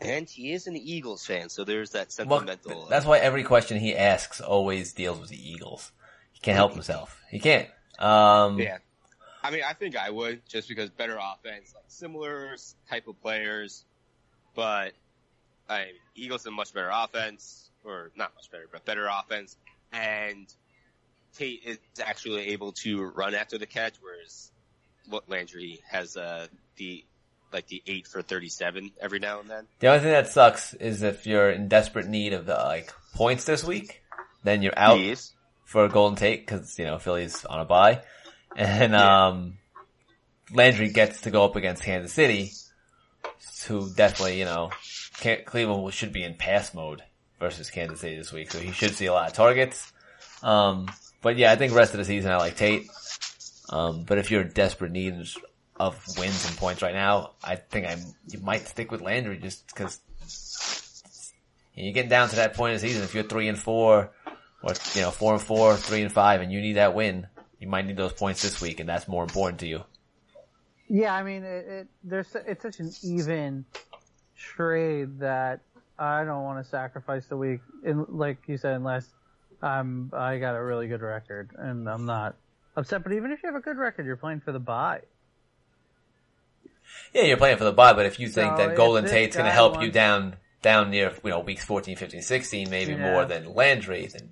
And he is an Eagles fan, so there's that sentimental. uh, that's why every question he asks always deals with the Eagles. He can't help himself. He can't. Um, Yeah. I mean, I think I would just because better offense, like similar type of players, but I mean, Eagles have much better offense, or not much better, but better offense, and Tate is actually able to run after the catch, whereas what Landry has uh, the like the eight for thirty-seven every now and then. The only thing that sucks is if you're in desperate need of uh, like points this week, then you're out Yes. for a Golden Tate because you know Philly's on a bye, and Yeah. um, Landry gets to go up against Kansas City, who definitely you know Ca- Cleveland should be in pass mode versus Kansas City this week, so he should see a lot of targets. Um, but yeah, I think rest of the season I like Tate. Um, but if you're in desperate need of wins and points right now, I think I you might stick with Landry just because you're getting down to that point of the season. If you're three and four, or you know four and four, three and five, and you need that win, you might need those points this week, and that's more important to you. Yeah, I mean, it, it there's it's such an even trade that I don't want to sacrifice the week. In like you said, unless I'm I got a really good record and I'm not upset. But even if you have a good record, you're playing for the buy. Yeah, you're playing for the buy, but if you think So that Golden Tate's going to help you down down near you know weeks 14, 15, 16, maybe Yeah. more than Landry, then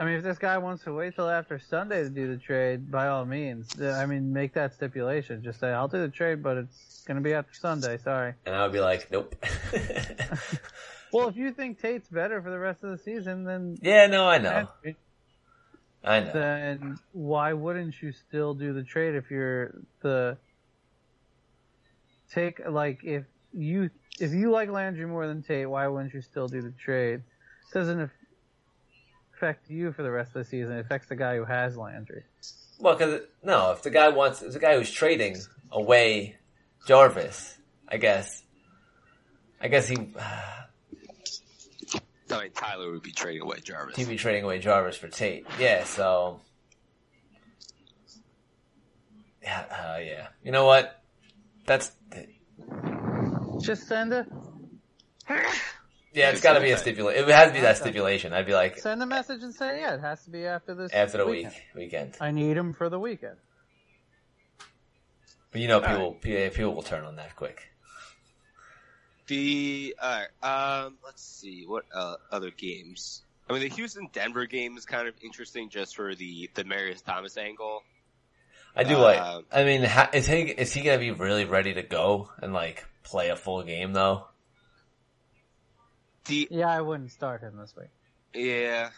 I mean, if this guy wants to wait till after Sunday to do the trade, by all means. I mean, make that stipulation. Just say, I'll do the trade, but it's going to be after Sunday. Sorry. and I would be like, nope. Well, if you think Tate's better for the rest of the season, then yeah, no, I know, I know. then why wouldn't you still do the trade if you're the take like if you if you like Landry more than Tate, why wouldn't you still do the trade? Doesn't affect you for the rest of the season. It affects the guy who has Landry. Well, because no, if the guy wants, if the guy who's trading away Jarvis, I guess, I guess he I mean, Tyler would be trading away Jarvis. he'd be trading away Jarvis for Tate. Yeah, so yeah, uh, yeah. You know what? That's Just send a yeah. It's got to be a stipulation. It has to be that stipulation. I'd be like send a message and say, yeah, it has to be after this after the weekend. week weekend. I need him for the weekend. But you know, people people people will turn on that quick. The alright, um, let's see what uh, other games. I mean, the Houston Denver game is kind of interesting just for the the Demaryius Thomas angle. I do Uh, like. I mean, ha, is he is he gonna be really ready to go and like play a full game though? The Yeah, I wouldn't start him this week. yeah,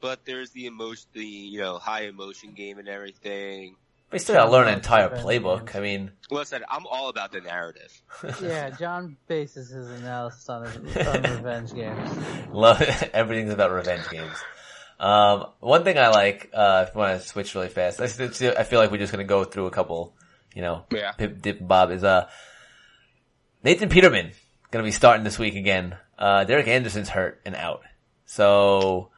but there's the emotion, the you know high emotion game and everything. But still gotta learn an entire playbook. I mean, Listen, I'm all about the narrative. Yeah, John bases his analysis on, on revenge games. love everything's about revenge games. Um, one thing I like, uh, if you want to switch really fast, I feel like we're just gonna go through a couple, you know, Yeah. Pip, Dip, Bob is, uh, Nathan Peterman gonna be starting this week again. Uh, Derek Anderson's hurt and out. So,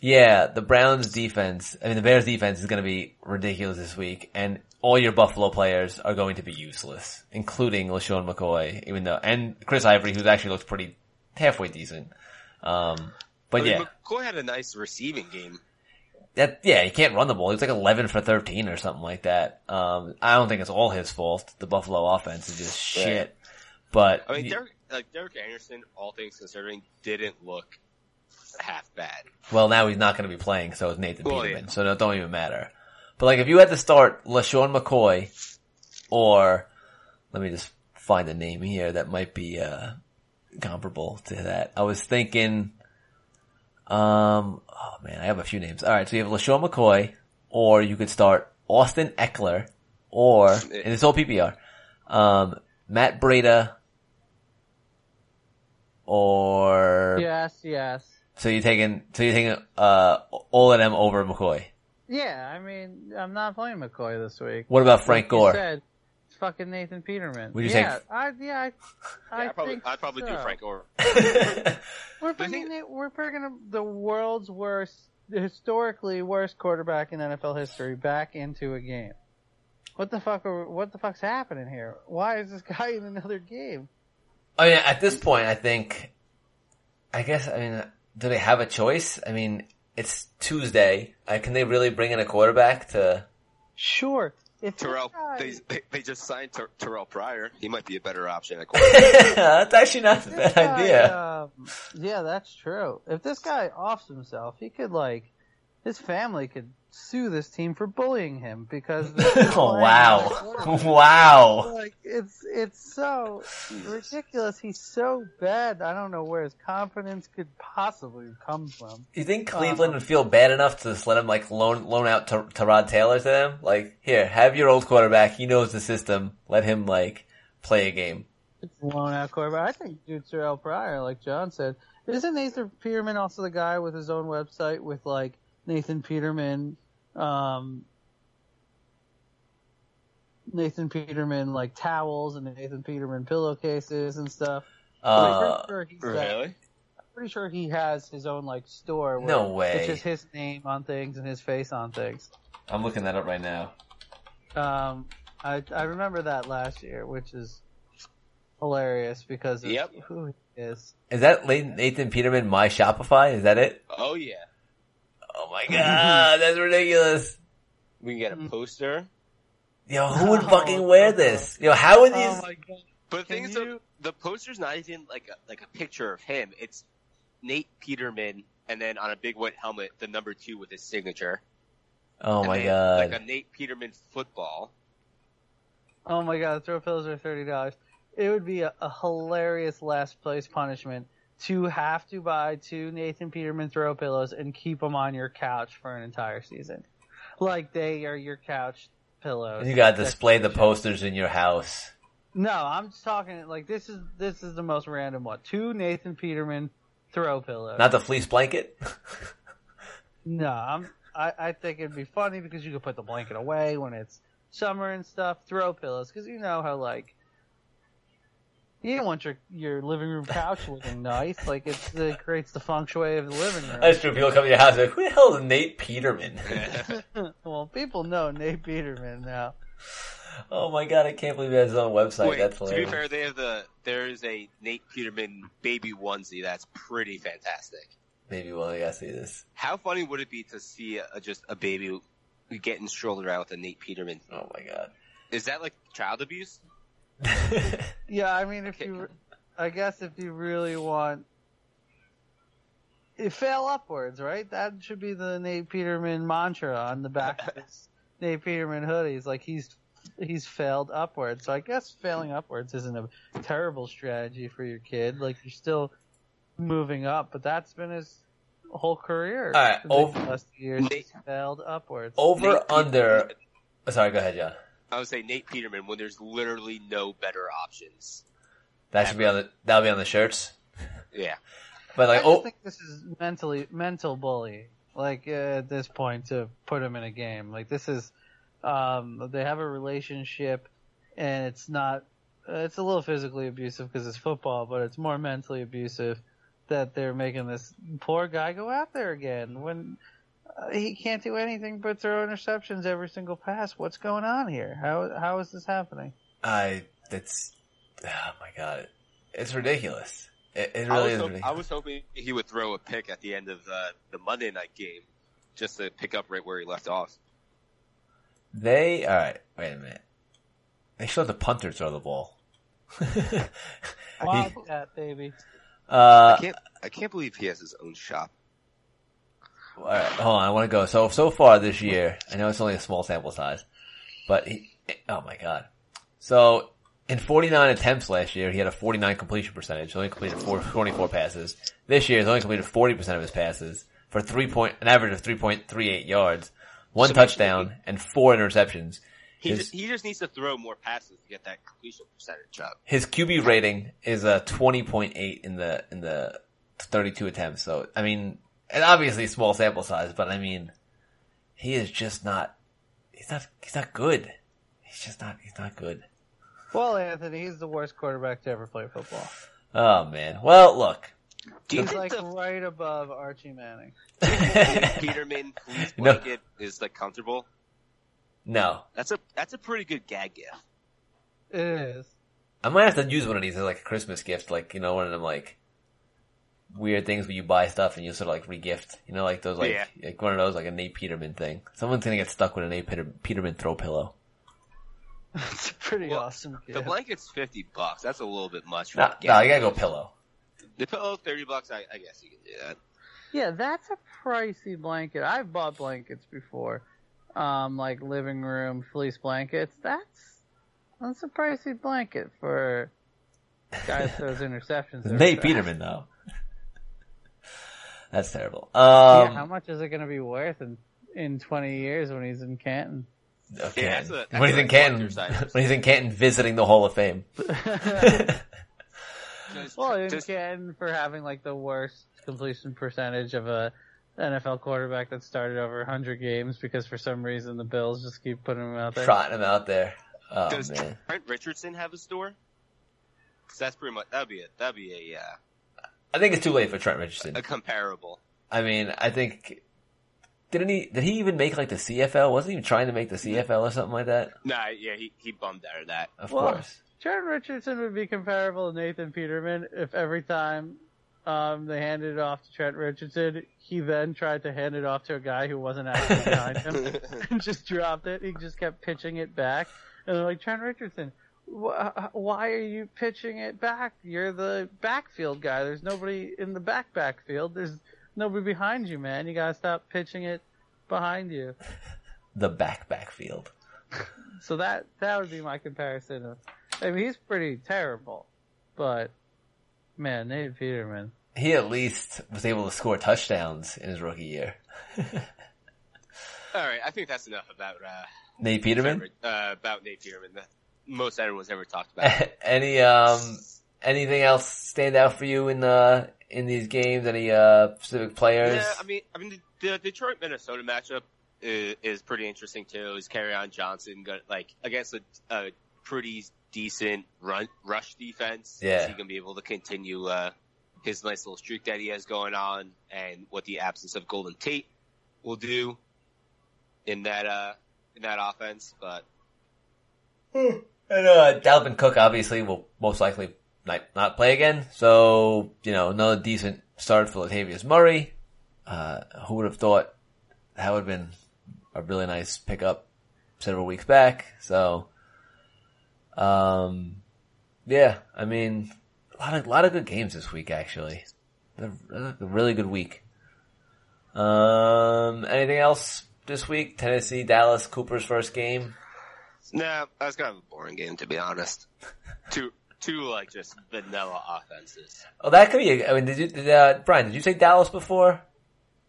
yeah, the Browns defense, I mean the Bears defense is gonna be ridiculous this week and all your Buffalo players are going to be useless, including LeSean McCoy, even though, and Chris Ivory, who's actually looks pretty halfway decent. Um, but I mean, yeah, McCoy had a nice receiving game. that, yeah, he can't run the ball. He was like 11 for 13 or something like that. Um, I don't think it's all his fault. The Buffalo offense is just shit. But, I mean, Derek, like Derek Anderson, all things considering, didn't look half bad. well, now he's not going to be playing, so it's Nathan Well, Peterman. yeah. So it don't even matter. But like, if you had to start LeSean McCoy or, let me just find a name here that might be, uh, comparable to that. I was thinking, um, oh man, I have a few names. Alright, so you have LeSean McCoy, or you could start Austin Ekeler, or, and it's all PPR, um, Matt Breida, or, Yes, yes. so you're taking, so you're taking, uh, all of them over McCoy. Yeah, I mean, I'm not playing McCoy this week. What about Frank Like you Gore? said, it's fucking Nathan Peterman. Would you yeah, take- I, yeah, I, I Yeah, I'd probably, think I'd probably do. Frank Gore. We're bringing thing- it, we're bringing the world's worst, historically worst quarterback in NFL history back into a game. What the fuck? Are, what the fuck's happening here? Why is this guy in another game? I mean, at this point, I think, I guess, I mean, do they have a choice? I mean, it's Tuesday. Uh, can they really bring in a quarterback to? Sure. If this Terrell, they, they they just signed Ter- Terrell Pryor. He might be a better option at quarterback. That's actually not a This bad guy, idea. um, yeah, that's true. If this guy offs himself, he could like, his family could sue this team for bullying him because. oh wow, wow. Like it's it's so ridiculous. He's so bad. I don't know where his confidence could possibly come from. You think um, Cleveland would feel bad enough to just let him like loan loan out to, Tyrod Taylor to them? Like, here, have your old quarterback. He knows the system. Let him like play a game. It's blown out quarterback. I think dude Terrell Pryor, like John said, isn't Nathan Peterman also the guy with his own website with like Nathan Peterman, um, Nathan Peterman like towels and Nathan Peterman pillowcases and stuff. Uh, I'm pretty sure he's that- really? pretty sure he has his own like store. Where No way. It's just his name on things and his face on things. I'm looking that up right now. Um, I I remember that last year, which is hilarious because of Yep. who he is. Is that Nathan Peterman, my Shopify? Is that it? Oh yeah. Oh my god, that's ridiculous. We can get a poster. Yo, who would Oh, fucking wear oh, this? Yo, how would Oh these? my god! But the thing is, you- the, the poster's not even like a, like a picture of him. It's Nate Peterman, and then on a big white helmet, the number two with his signature. oh And my then, god. Like a Nate Peterman football. Oh my god! Throw pillows are thirty dollars. It would be a, a hilarious last place punishment to have to buy two Nathan Peterman throw pillows and keep them on your couch for an entire season, like they are your couch pillows. you gotta display the posters in your house. No, I'm just talking like this is this is the most random one. Two Nathan Peterman throw pillows. Not the fleece blanket. No, I'm, I I think it'd be funny because you could put the blanket away when it's summer and stuff. Throw pillows because you know how like you don't want your your living room couch looking nice. Like it's, it creates the feng shui of the living room. That's true. People come to your house like, who the hell is Nate Peterman? well, people know Nate Peterman now. oh my god, I can't believe he has his own website. Wait, That's to be fair, they have the there's a Nate Peterman baby onesie that's pretty fantastic. Maybe well, I see this. How funny would it be to see a, just a baby getting strolled around with a Nate Peterman? Oh my god. Is that like child abuse? Yeah, I mean, if Okay. you, I guess if you really want, it fail upwards, right? That should be the Nate Peterman mantra on the back of his Nate Peterman hoodies. Like he's he's failed upwards. So I guess failing upwards isn't a terrible strategy for your kid. Like you're still moving up, but that's been his whole career. All right, for the over- last years, Nate- he's failed upwards. Over Nate under. Peterman- Sorry, go ahead, John. I would say Nate Peterman when there's literally no better options. That should be on the. That'll be on the shirts. Yeah. But like, just oh, think this is mentally mental bully. Like uh, at this point to put him in a game. Like this is, um, they have a relationship, and it's not. Uh, it's a little physically abusive because it's football, but it's more mentally abusive that they're making this poor guy go out there again when he can't do anything but throw interceptions every single pass. What's going on here? How how is this happening? I. That's. Oh my god, it's ridiculous. It, it I, really was is hop- ridiculous. I was hoping he would throw a pick at the end of the, the Monday night game just to pick up right where he left off. They all right. Wait a minute. They should let the punter throw the ball. Wildcat baby. uh, I can't I can't believe he has his own shop. All right, hold on. I want to go. So so far this year, I know it's only a small sample size, but he. Oh my god. So in 49 attempts last year, he had a 49 completion percentage. He Only completed four, 24 passes. This year, he's only completed 40 percent of his passes for three point an average of 3.38 yards, one So touchdown, and four interceptions. He His- just, he just needs to throw more passes to get that completion percentage up. His QB rating is a 20.8 in the, in the 32 attempts. So, I mean, and obviously small sample size, but I mean, he is just not, he's not, he's not good. He's just not, he's not good. Well, Anthony, he's the worst quarterback to ever play football. Oh man. Well, look. Do you He's think like the right above Archie Manning. Nate Peterman fleece No. blanket is like comfortable? no. That's a that's a pretty good gag gift. It is. I might have to use one of these as like a Christmas gift, like, you know, one of them like, weird things where you buy stuff and you sort of like regift, you know, like those like, Yeah. like one of those like a Nate Peterman thing. Someone's gonna get stuck with a Nate Peter- Peterman throw pillow. That's pretty Well, awesome kid. The blanket's fifty bucks. That's a little bit much. For No, a no, gag you gotta go pillow. The pillow thirty bucks. I, I guess you can do that. yeah, that's a pricey blanket. I've bought blankets before, um, like living room fleece blankets. That's that's a pricey blanket for guys those interceptions. Nate. Peterman though. That's terrible. yeah, Um, how much is it going to be worth in in twenty years when he's in Canton? okay. Yeah, that's a- that's when he's in Canton, when he's in Canton visiting the Hall of Fame. Just, well, in just- Canton for having like the worst completion percentage of a NFL quarterback that started over 100 games because for some reason the Bills just keep putting him out there. Trotting him out there. Oh does man. Trent Richardson have a store? 'Cause that's pretty much that'd be a that'd be a uh, I think it's too late for Trent Richardson. a comparable. I mean, I think didn't he? Did he even make like the CFL? Wasn't he even trying to make the CFL or something like that? Nah, yeah, he, he bummed out of that. Of Well, course. Trent Richardson would be comparable to Nathan Peterman if every time um, they handed it off to Trent Richardson, he then tried to hand it off to a guy who wasn't actually behind him and just dropped it. He just kept pitching it back. And they're like, Trent Richardson, wh- why are you pitching it back? You're the backfield guy. There's nobody in the back backfield. There's nobody behind you, man. You gotta stop pitching it behind you. The back backfield. So that that would be my comparison. Of, I mean, he's pretty terrible, but man, Nate Peterman. He at least was able to score touchdowns in his rookie year. All right, I think that's enough about uh, Nate Peterman. uh, about Nate Peterman. The most everyone's ever talked about. Any um anything else stand out for you in the in these games? Any uh specific players? Yeah, I mean, I mean, the, the Detroit Minnesota matchup is, is pretty interesting too. Is on Johnson got like against a, a pretty decent run rush defense? Yeah. is he gonna be able to continue uh, his nice little streak that he has going on, and what the absence of Golden Tate will do in that uh in that offense? But And uh, Dalvin Cook obviously will most likely not, not play again. So, you know, another decent start for Latavius Murray. Uh, who would have thought that would have been a really nice pickup several weeks back. So, um, yeah, I mean, a lot of, lot of good games this week actually. A really good week. Um, anything else this week? Tennessee, Dallas, Cooper's first game. Nah, that's kind of a boring game to be honest. two two like just vanilla offenses. Oh, that could be. I mean, did you, did, uh, Brian? Did you take Dallas before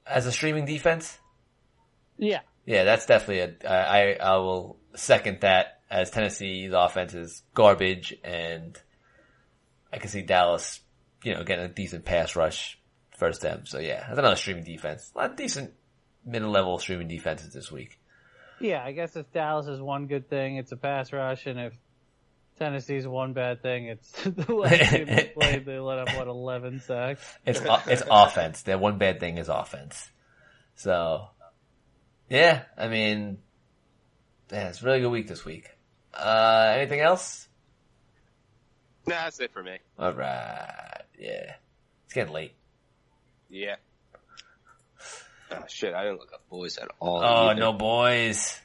as a streaming defense? Yeah, Yeah, that's definitely a. I I will second that as Tennessee's offense is garbage, and I can see Dallas, you know, getting a decent pass rush first them. So yeah, that's another streaming defense. A lot of decent middle level streaming defenses this week. Yeah. I guess if Dallas is one good thing, it's a pass rush, and if Tennessee's one bad thing, it's the last game they played. They let up what eleven sacks. It's it's offense. Their one bad thing is offense. So, yeah, I mean, yeah, it's a really good week this week. Uh, anything else? Nah, that's it for me. All right, yeah, it's getting late. Yeah. Oh shit, I didn't look up boys at all. Oh either. no, boys.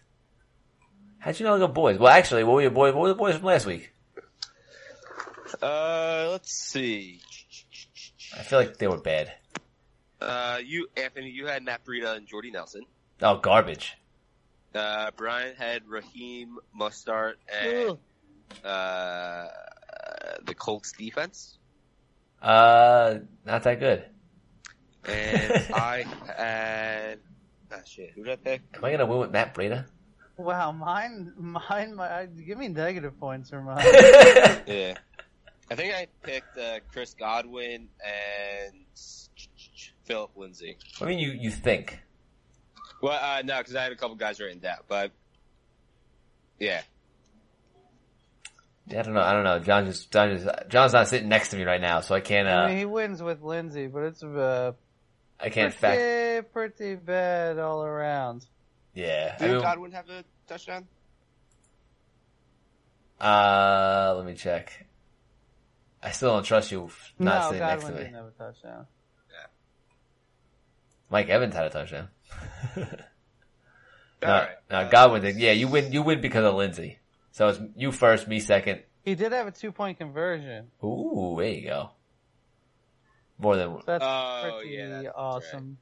How'd you know the boys? Well, actually, what were your boys? What were the boys from last week? Uh, let's see. I feel like they were bad. Uh, you, Anthony, you had Matt Breida and Jordy Nelson. Oh, garbage. Uh, Brian had Raheem Mostert and, uh, the Colts defense. Uh, not that good. And I had, ah shit, who did I pick? Am I gonna win with Matt Breida? Wow, mine, mine, my, give me negative points for mine. Yeah. I think I picked, uh, Chris Godwin and Phillip Lindsay. I mean, you you think? Well, uh, no, cause I had a couple guys written down, but yeah. I don't know. I don't know. John just John just John's not sitting next to me right now, so I can't. I Uh, mean, he wins with Lindsay, but it's uh, I can't fact. pretty, pretty bad all around. Yeah. I Did mean, Godwin have a touchdown? uh, let me check. I still don't trust you f- not no, sitting next Godwin to me. didn't have a touchdown. Mike Evans had a touchdown. no, Alright. no, Godwin did. Yeah, you win. You win because of Lindsay. So it's you first, me second. He did have a two point conversion. Ooh, there you go. More than one. That's Oh, pretty yeah, that's- that's awesome.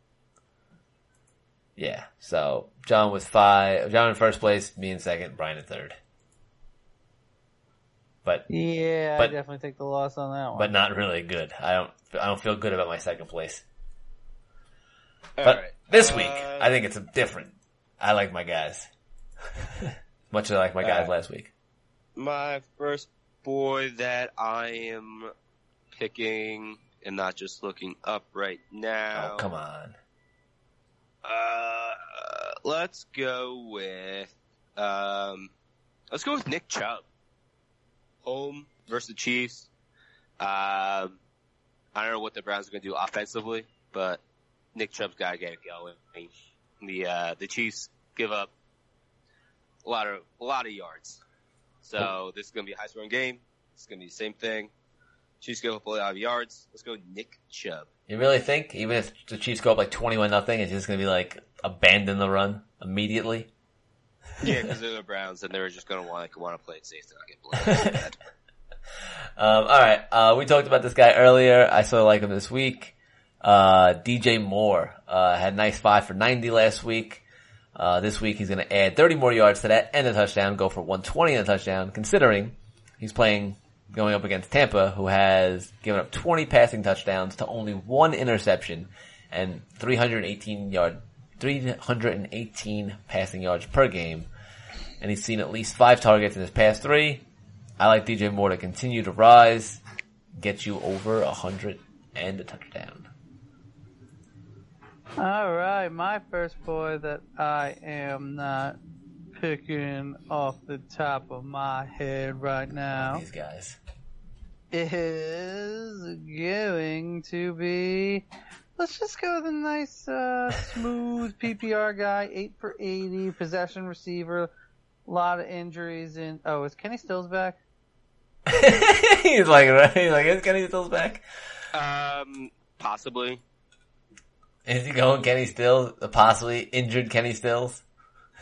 yeah. So John with five. John in first place. Me in second. Brian in third. But Yeah, I But- definitely take the loss on that one. but not really good. I don't. I don't feel good about my second place. All But right. this week, Uh, I think it's different. I like my guys. Much as I like my guys Alright. last week. my first boy that I am picking and not just looking up right now. Oh, come on. Uh, let's go with um, let's go with Nick Chubb. Home versus the Chiefs. Um, I don't know what the Browns are going to do offensively, but Nick Chubb's got to get it going. The uh, the Chiefs give up a lot of a lot of yards. So this is going to be a high scoring game. It's going to be the same thing. Chiefs go up a lot of yards. Let's go Nick Chubb. You really think even if the Chiefs go up like twenty-one nothing, it's just gonna be like abandon the run immediately? Yeah, because they're the Browns and they're just going to want like want to play it safe to not get blown. out. Um, all right, uh, we talked about this guy earlier. I sort of like him this week. Uh, DJ Moore uh, had a nice five for ninety last week. Uh, this week he's going to add 30 more yards to that and a touchdown, go for 120 and a touchdown, considering he's playing going up against Tampa, who has given up 20 passing touchdowns to only one interception and 318 yard, 318 passing yards per game. And he's seen at least five targets in his past three. I like DJ Moore to continue to rise, get you over a hundred and a touchdown. All right, my first boy that I am not picking off the top of my head right now These guys. is going to be. Let's just go with a nice, uh, smooth PPR guy, eight for eighty, possession receiver, a lot of injuries in. Oh, is Kenny Stills back? he's like, right? He's like, is Kenny Stills back? um, possibly. Is he going Kenny Stills? The possibly injured Kenny Stills?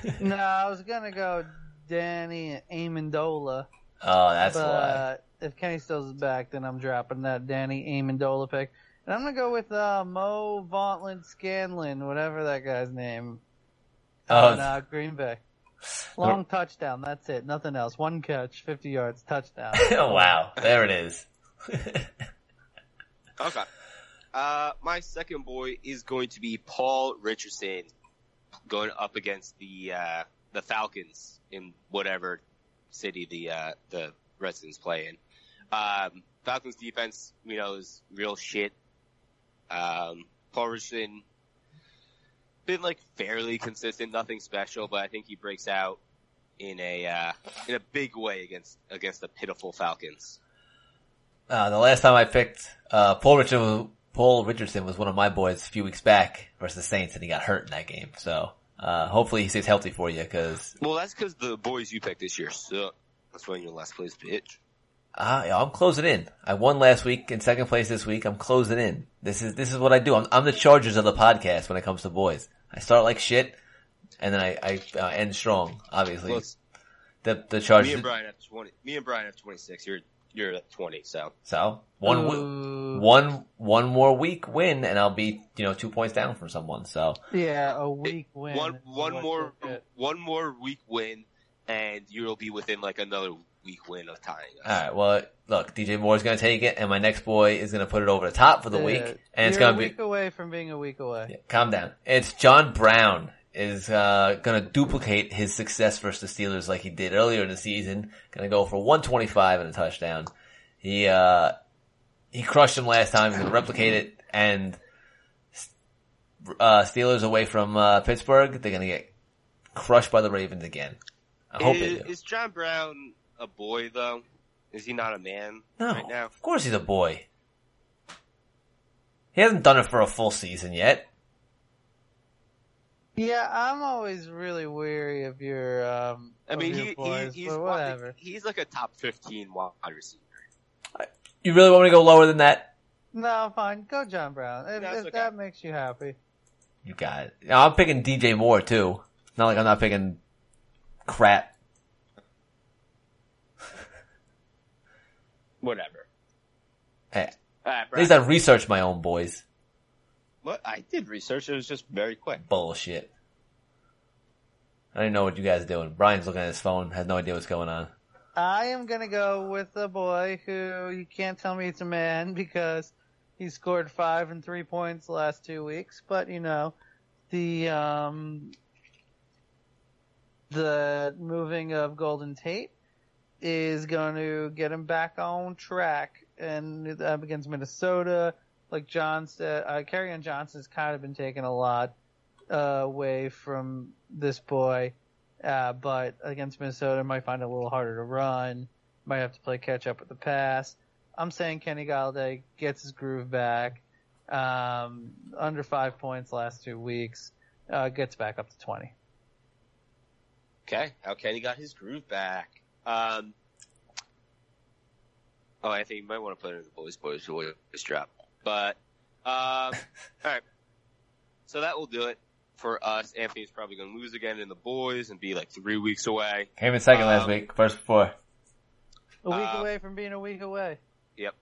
no, I was gonna go Danny Amendola. Oh, that's why. but if Kenny Stills is back, then I'm dropping that Danny Amendola pick. And I'm gonna go with uh, Mo Vauntland Scanlon, whatever that guy's name. Oh. on uh, Green Bay. Long touchdown. That's it. Nothing else. One catch, 50 yards, touchdown. Oh, wow, there it is. Okay. Uh, my second boy is going to be Paul Richardson, going up against the uh, the Falcons in whatever city the uh, the Redskins play in. Um, Falcons defense, you know, is real shit. Um, Paul Richardson been like fairly consistent, nothing special, but I think he breaks out in a uh, in a big way against against the pitiful Falcons. Uh, the last time I picked, uh, Paul Richardson, Paul Richardson was one of my boys a few weeks back versus the Saints and he got hurt in that game. So, uh, hopefully he stays healthy for you cause, Well, that's because the boys you picked this year suck. That's why you're last place bitch. uh, I'm closing in. I won last week in second place this week. I'm closing in. This is, this is what I do. I'm, I'm the Chargers of the podcast when it comes to boys. I start like shit and then I, I uh, end strong, obviously. Well, the, the me Chargers, and Brian have twenty. Me and Brian have twenty six. You're you're at twenty. So so one, w- Ooh. one, one more week win and I'll be, you know, two points down from someone. So, Yeah, a weak win. one one more one more week win, and you'll be within like another week win of tying us. Alright, well, look, DJ Moore's gonna take it, and my next boy is gonna put it over the top for the Yeah, week, and it's gonna a be, week away from being a week away. yeah, calm down. It's John Brown is, uh, gonna duplicate his success versus the Steelers like he did earlier in the season, gonna go for 125 and a touchdown. He, uh, he crushed him last time, he's gonna replicate it, and, uh, Steelers away from, uh, Pittsburgh, they're gonna get crushed by the Ravens again. I hope they is, do. is John Brown a boy though? Is he not a man No, right now? of course he's a boy. He hasn't done it for a full season yet. Yeah, I'm always really weary of your um I of mean, your he, boys, he he's but wa- whatever. he's like a top fifteen wide receiver. You really want me to go lower than that? No, fine. Go John Brown. If, if okay. that makes you happy. You got it. Now, I'm picking DJ Moore too. It's not like I'm not picking crap. Whatever. Hey, All right, at least I researched my own boys. What I did research. It was just very quick. Bullshit. I didn't know what you guys are doing. Brian's looking at his phone, has no idea what's going on. I am gonna go with a boy who you can't tell me it's a man because he scored five and three points the last two weeks. But you know, the um, the moving of Golden Tate is going to get him back on track, and up against Minnesota, like John said, uh, Kerryon Johnson's kind of been taking a lot uh, away from this boy. Uh, but against Minnesota, might find it a little harder to run. Might have to play catch up with the pass. I'm saying Kenny Golladay gets his groove back. Um, under five points last two weeks. uh, gets back up to 20. Okay, how Kenny got his groove back. Um, oh, I think you might want to put in the boys, boys, boys drop. But, um, alright. So that will do it for us. Anthony's probably going to lose again in the boys and be like three weeks away. Came in second last Um, week, first four. A week Uh, away from being a week away. Yep.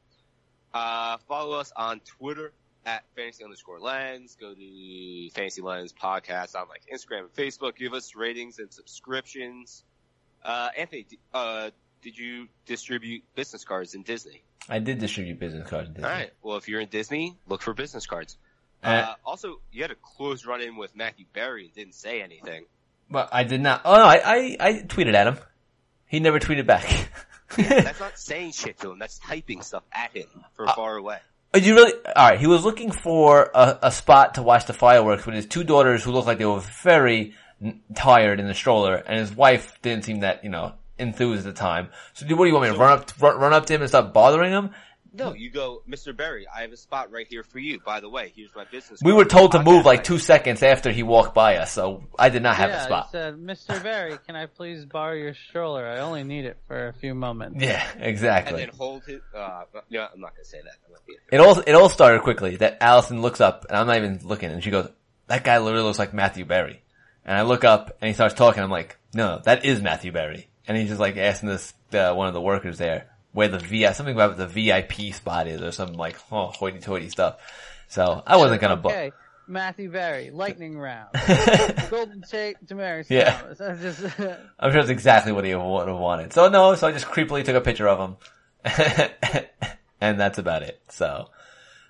Uh, follow us on Twitter at fantasy underscore lens. Go to fantasy lens podcast on like Instagram and Facebook. Give us ratings and subscriptions. Uh, Anthony, uh, did you distribute business cards in Disney? I did distribute business cards. in Disney. All right. Well, if you're in Disney, look for business cards. Uh, Uh, also, you had a close run in with Matthew Berry and didn't say anything. But I did not. Oh no, I, I, I tweeted at him. He never tweeted back. That's not saying shit to him. That's typing stuff at him from Uh, far away. Are you really? All right. He was looking for a, a spot to watch the fireworks with his two daughters, who looked like they were very tired in the stroller, and his wife didn't seem that you know enthused at the time. So, do- what do you want me to run up, run, run up to him and stop bothering him? No, you go, Mr. Berry, I have a spot right here for you. By the way, here's my business We were told to move like two seconds after he walked by us, so I did not have yeah, a spot. he said, Mr. Berry, can I please borrow your stroller? I only need it for a few moments. Yeah, exactly. And exactly. then hold it, uh, no, I'm not gonna say that. That might be It all it all started quickly. That Allison looks up, and I'm not even looking, and she goes, "That guy literally looks like Matthew Berry." And I look up, and he starts talking. I'm like, "No, that is Matthew Berry." And he's just like asking this uh, one of the workers there where the V something about the VIP spot is, or some like oh, hoity-toity stuff. So I wasn't gonna book. Okay, Matthew Berry, lightning round. Golden Tate, Demaryius Yeah. Just, I'm sure it's exactly what he would have wanted. So no, so I just creepily took a picture of him, and that's about it. So,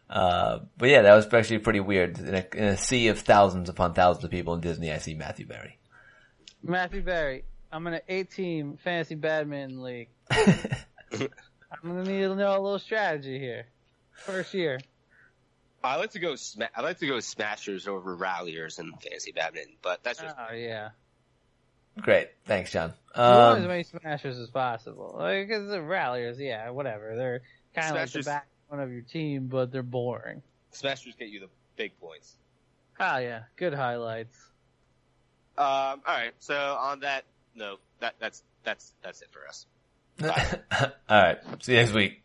uh, but yeah, that was actually pretty weird. In a, in a sea of thousands upon thousands of people in Disney, I see Matthew Berry. Matthew Berry, I'm in an eight-team fantasy badminton league. I'm gonna need to know a little strategy here. First year. I like to go. Sma- I like to go Smashers over Ralliers in fantasy badminton, but that's just Oh yeah. Great, thanks, John. You want as Um, many smashers as possible. Like, cause the ralliers, yeah, whatever. They're kind of like the Smashers- backbone of your team, but they're boring. Smashers get you the big points. Oh yeah, good highlights. Um, all right. So on that note, that that's that's that's it for us. all right. See you next week.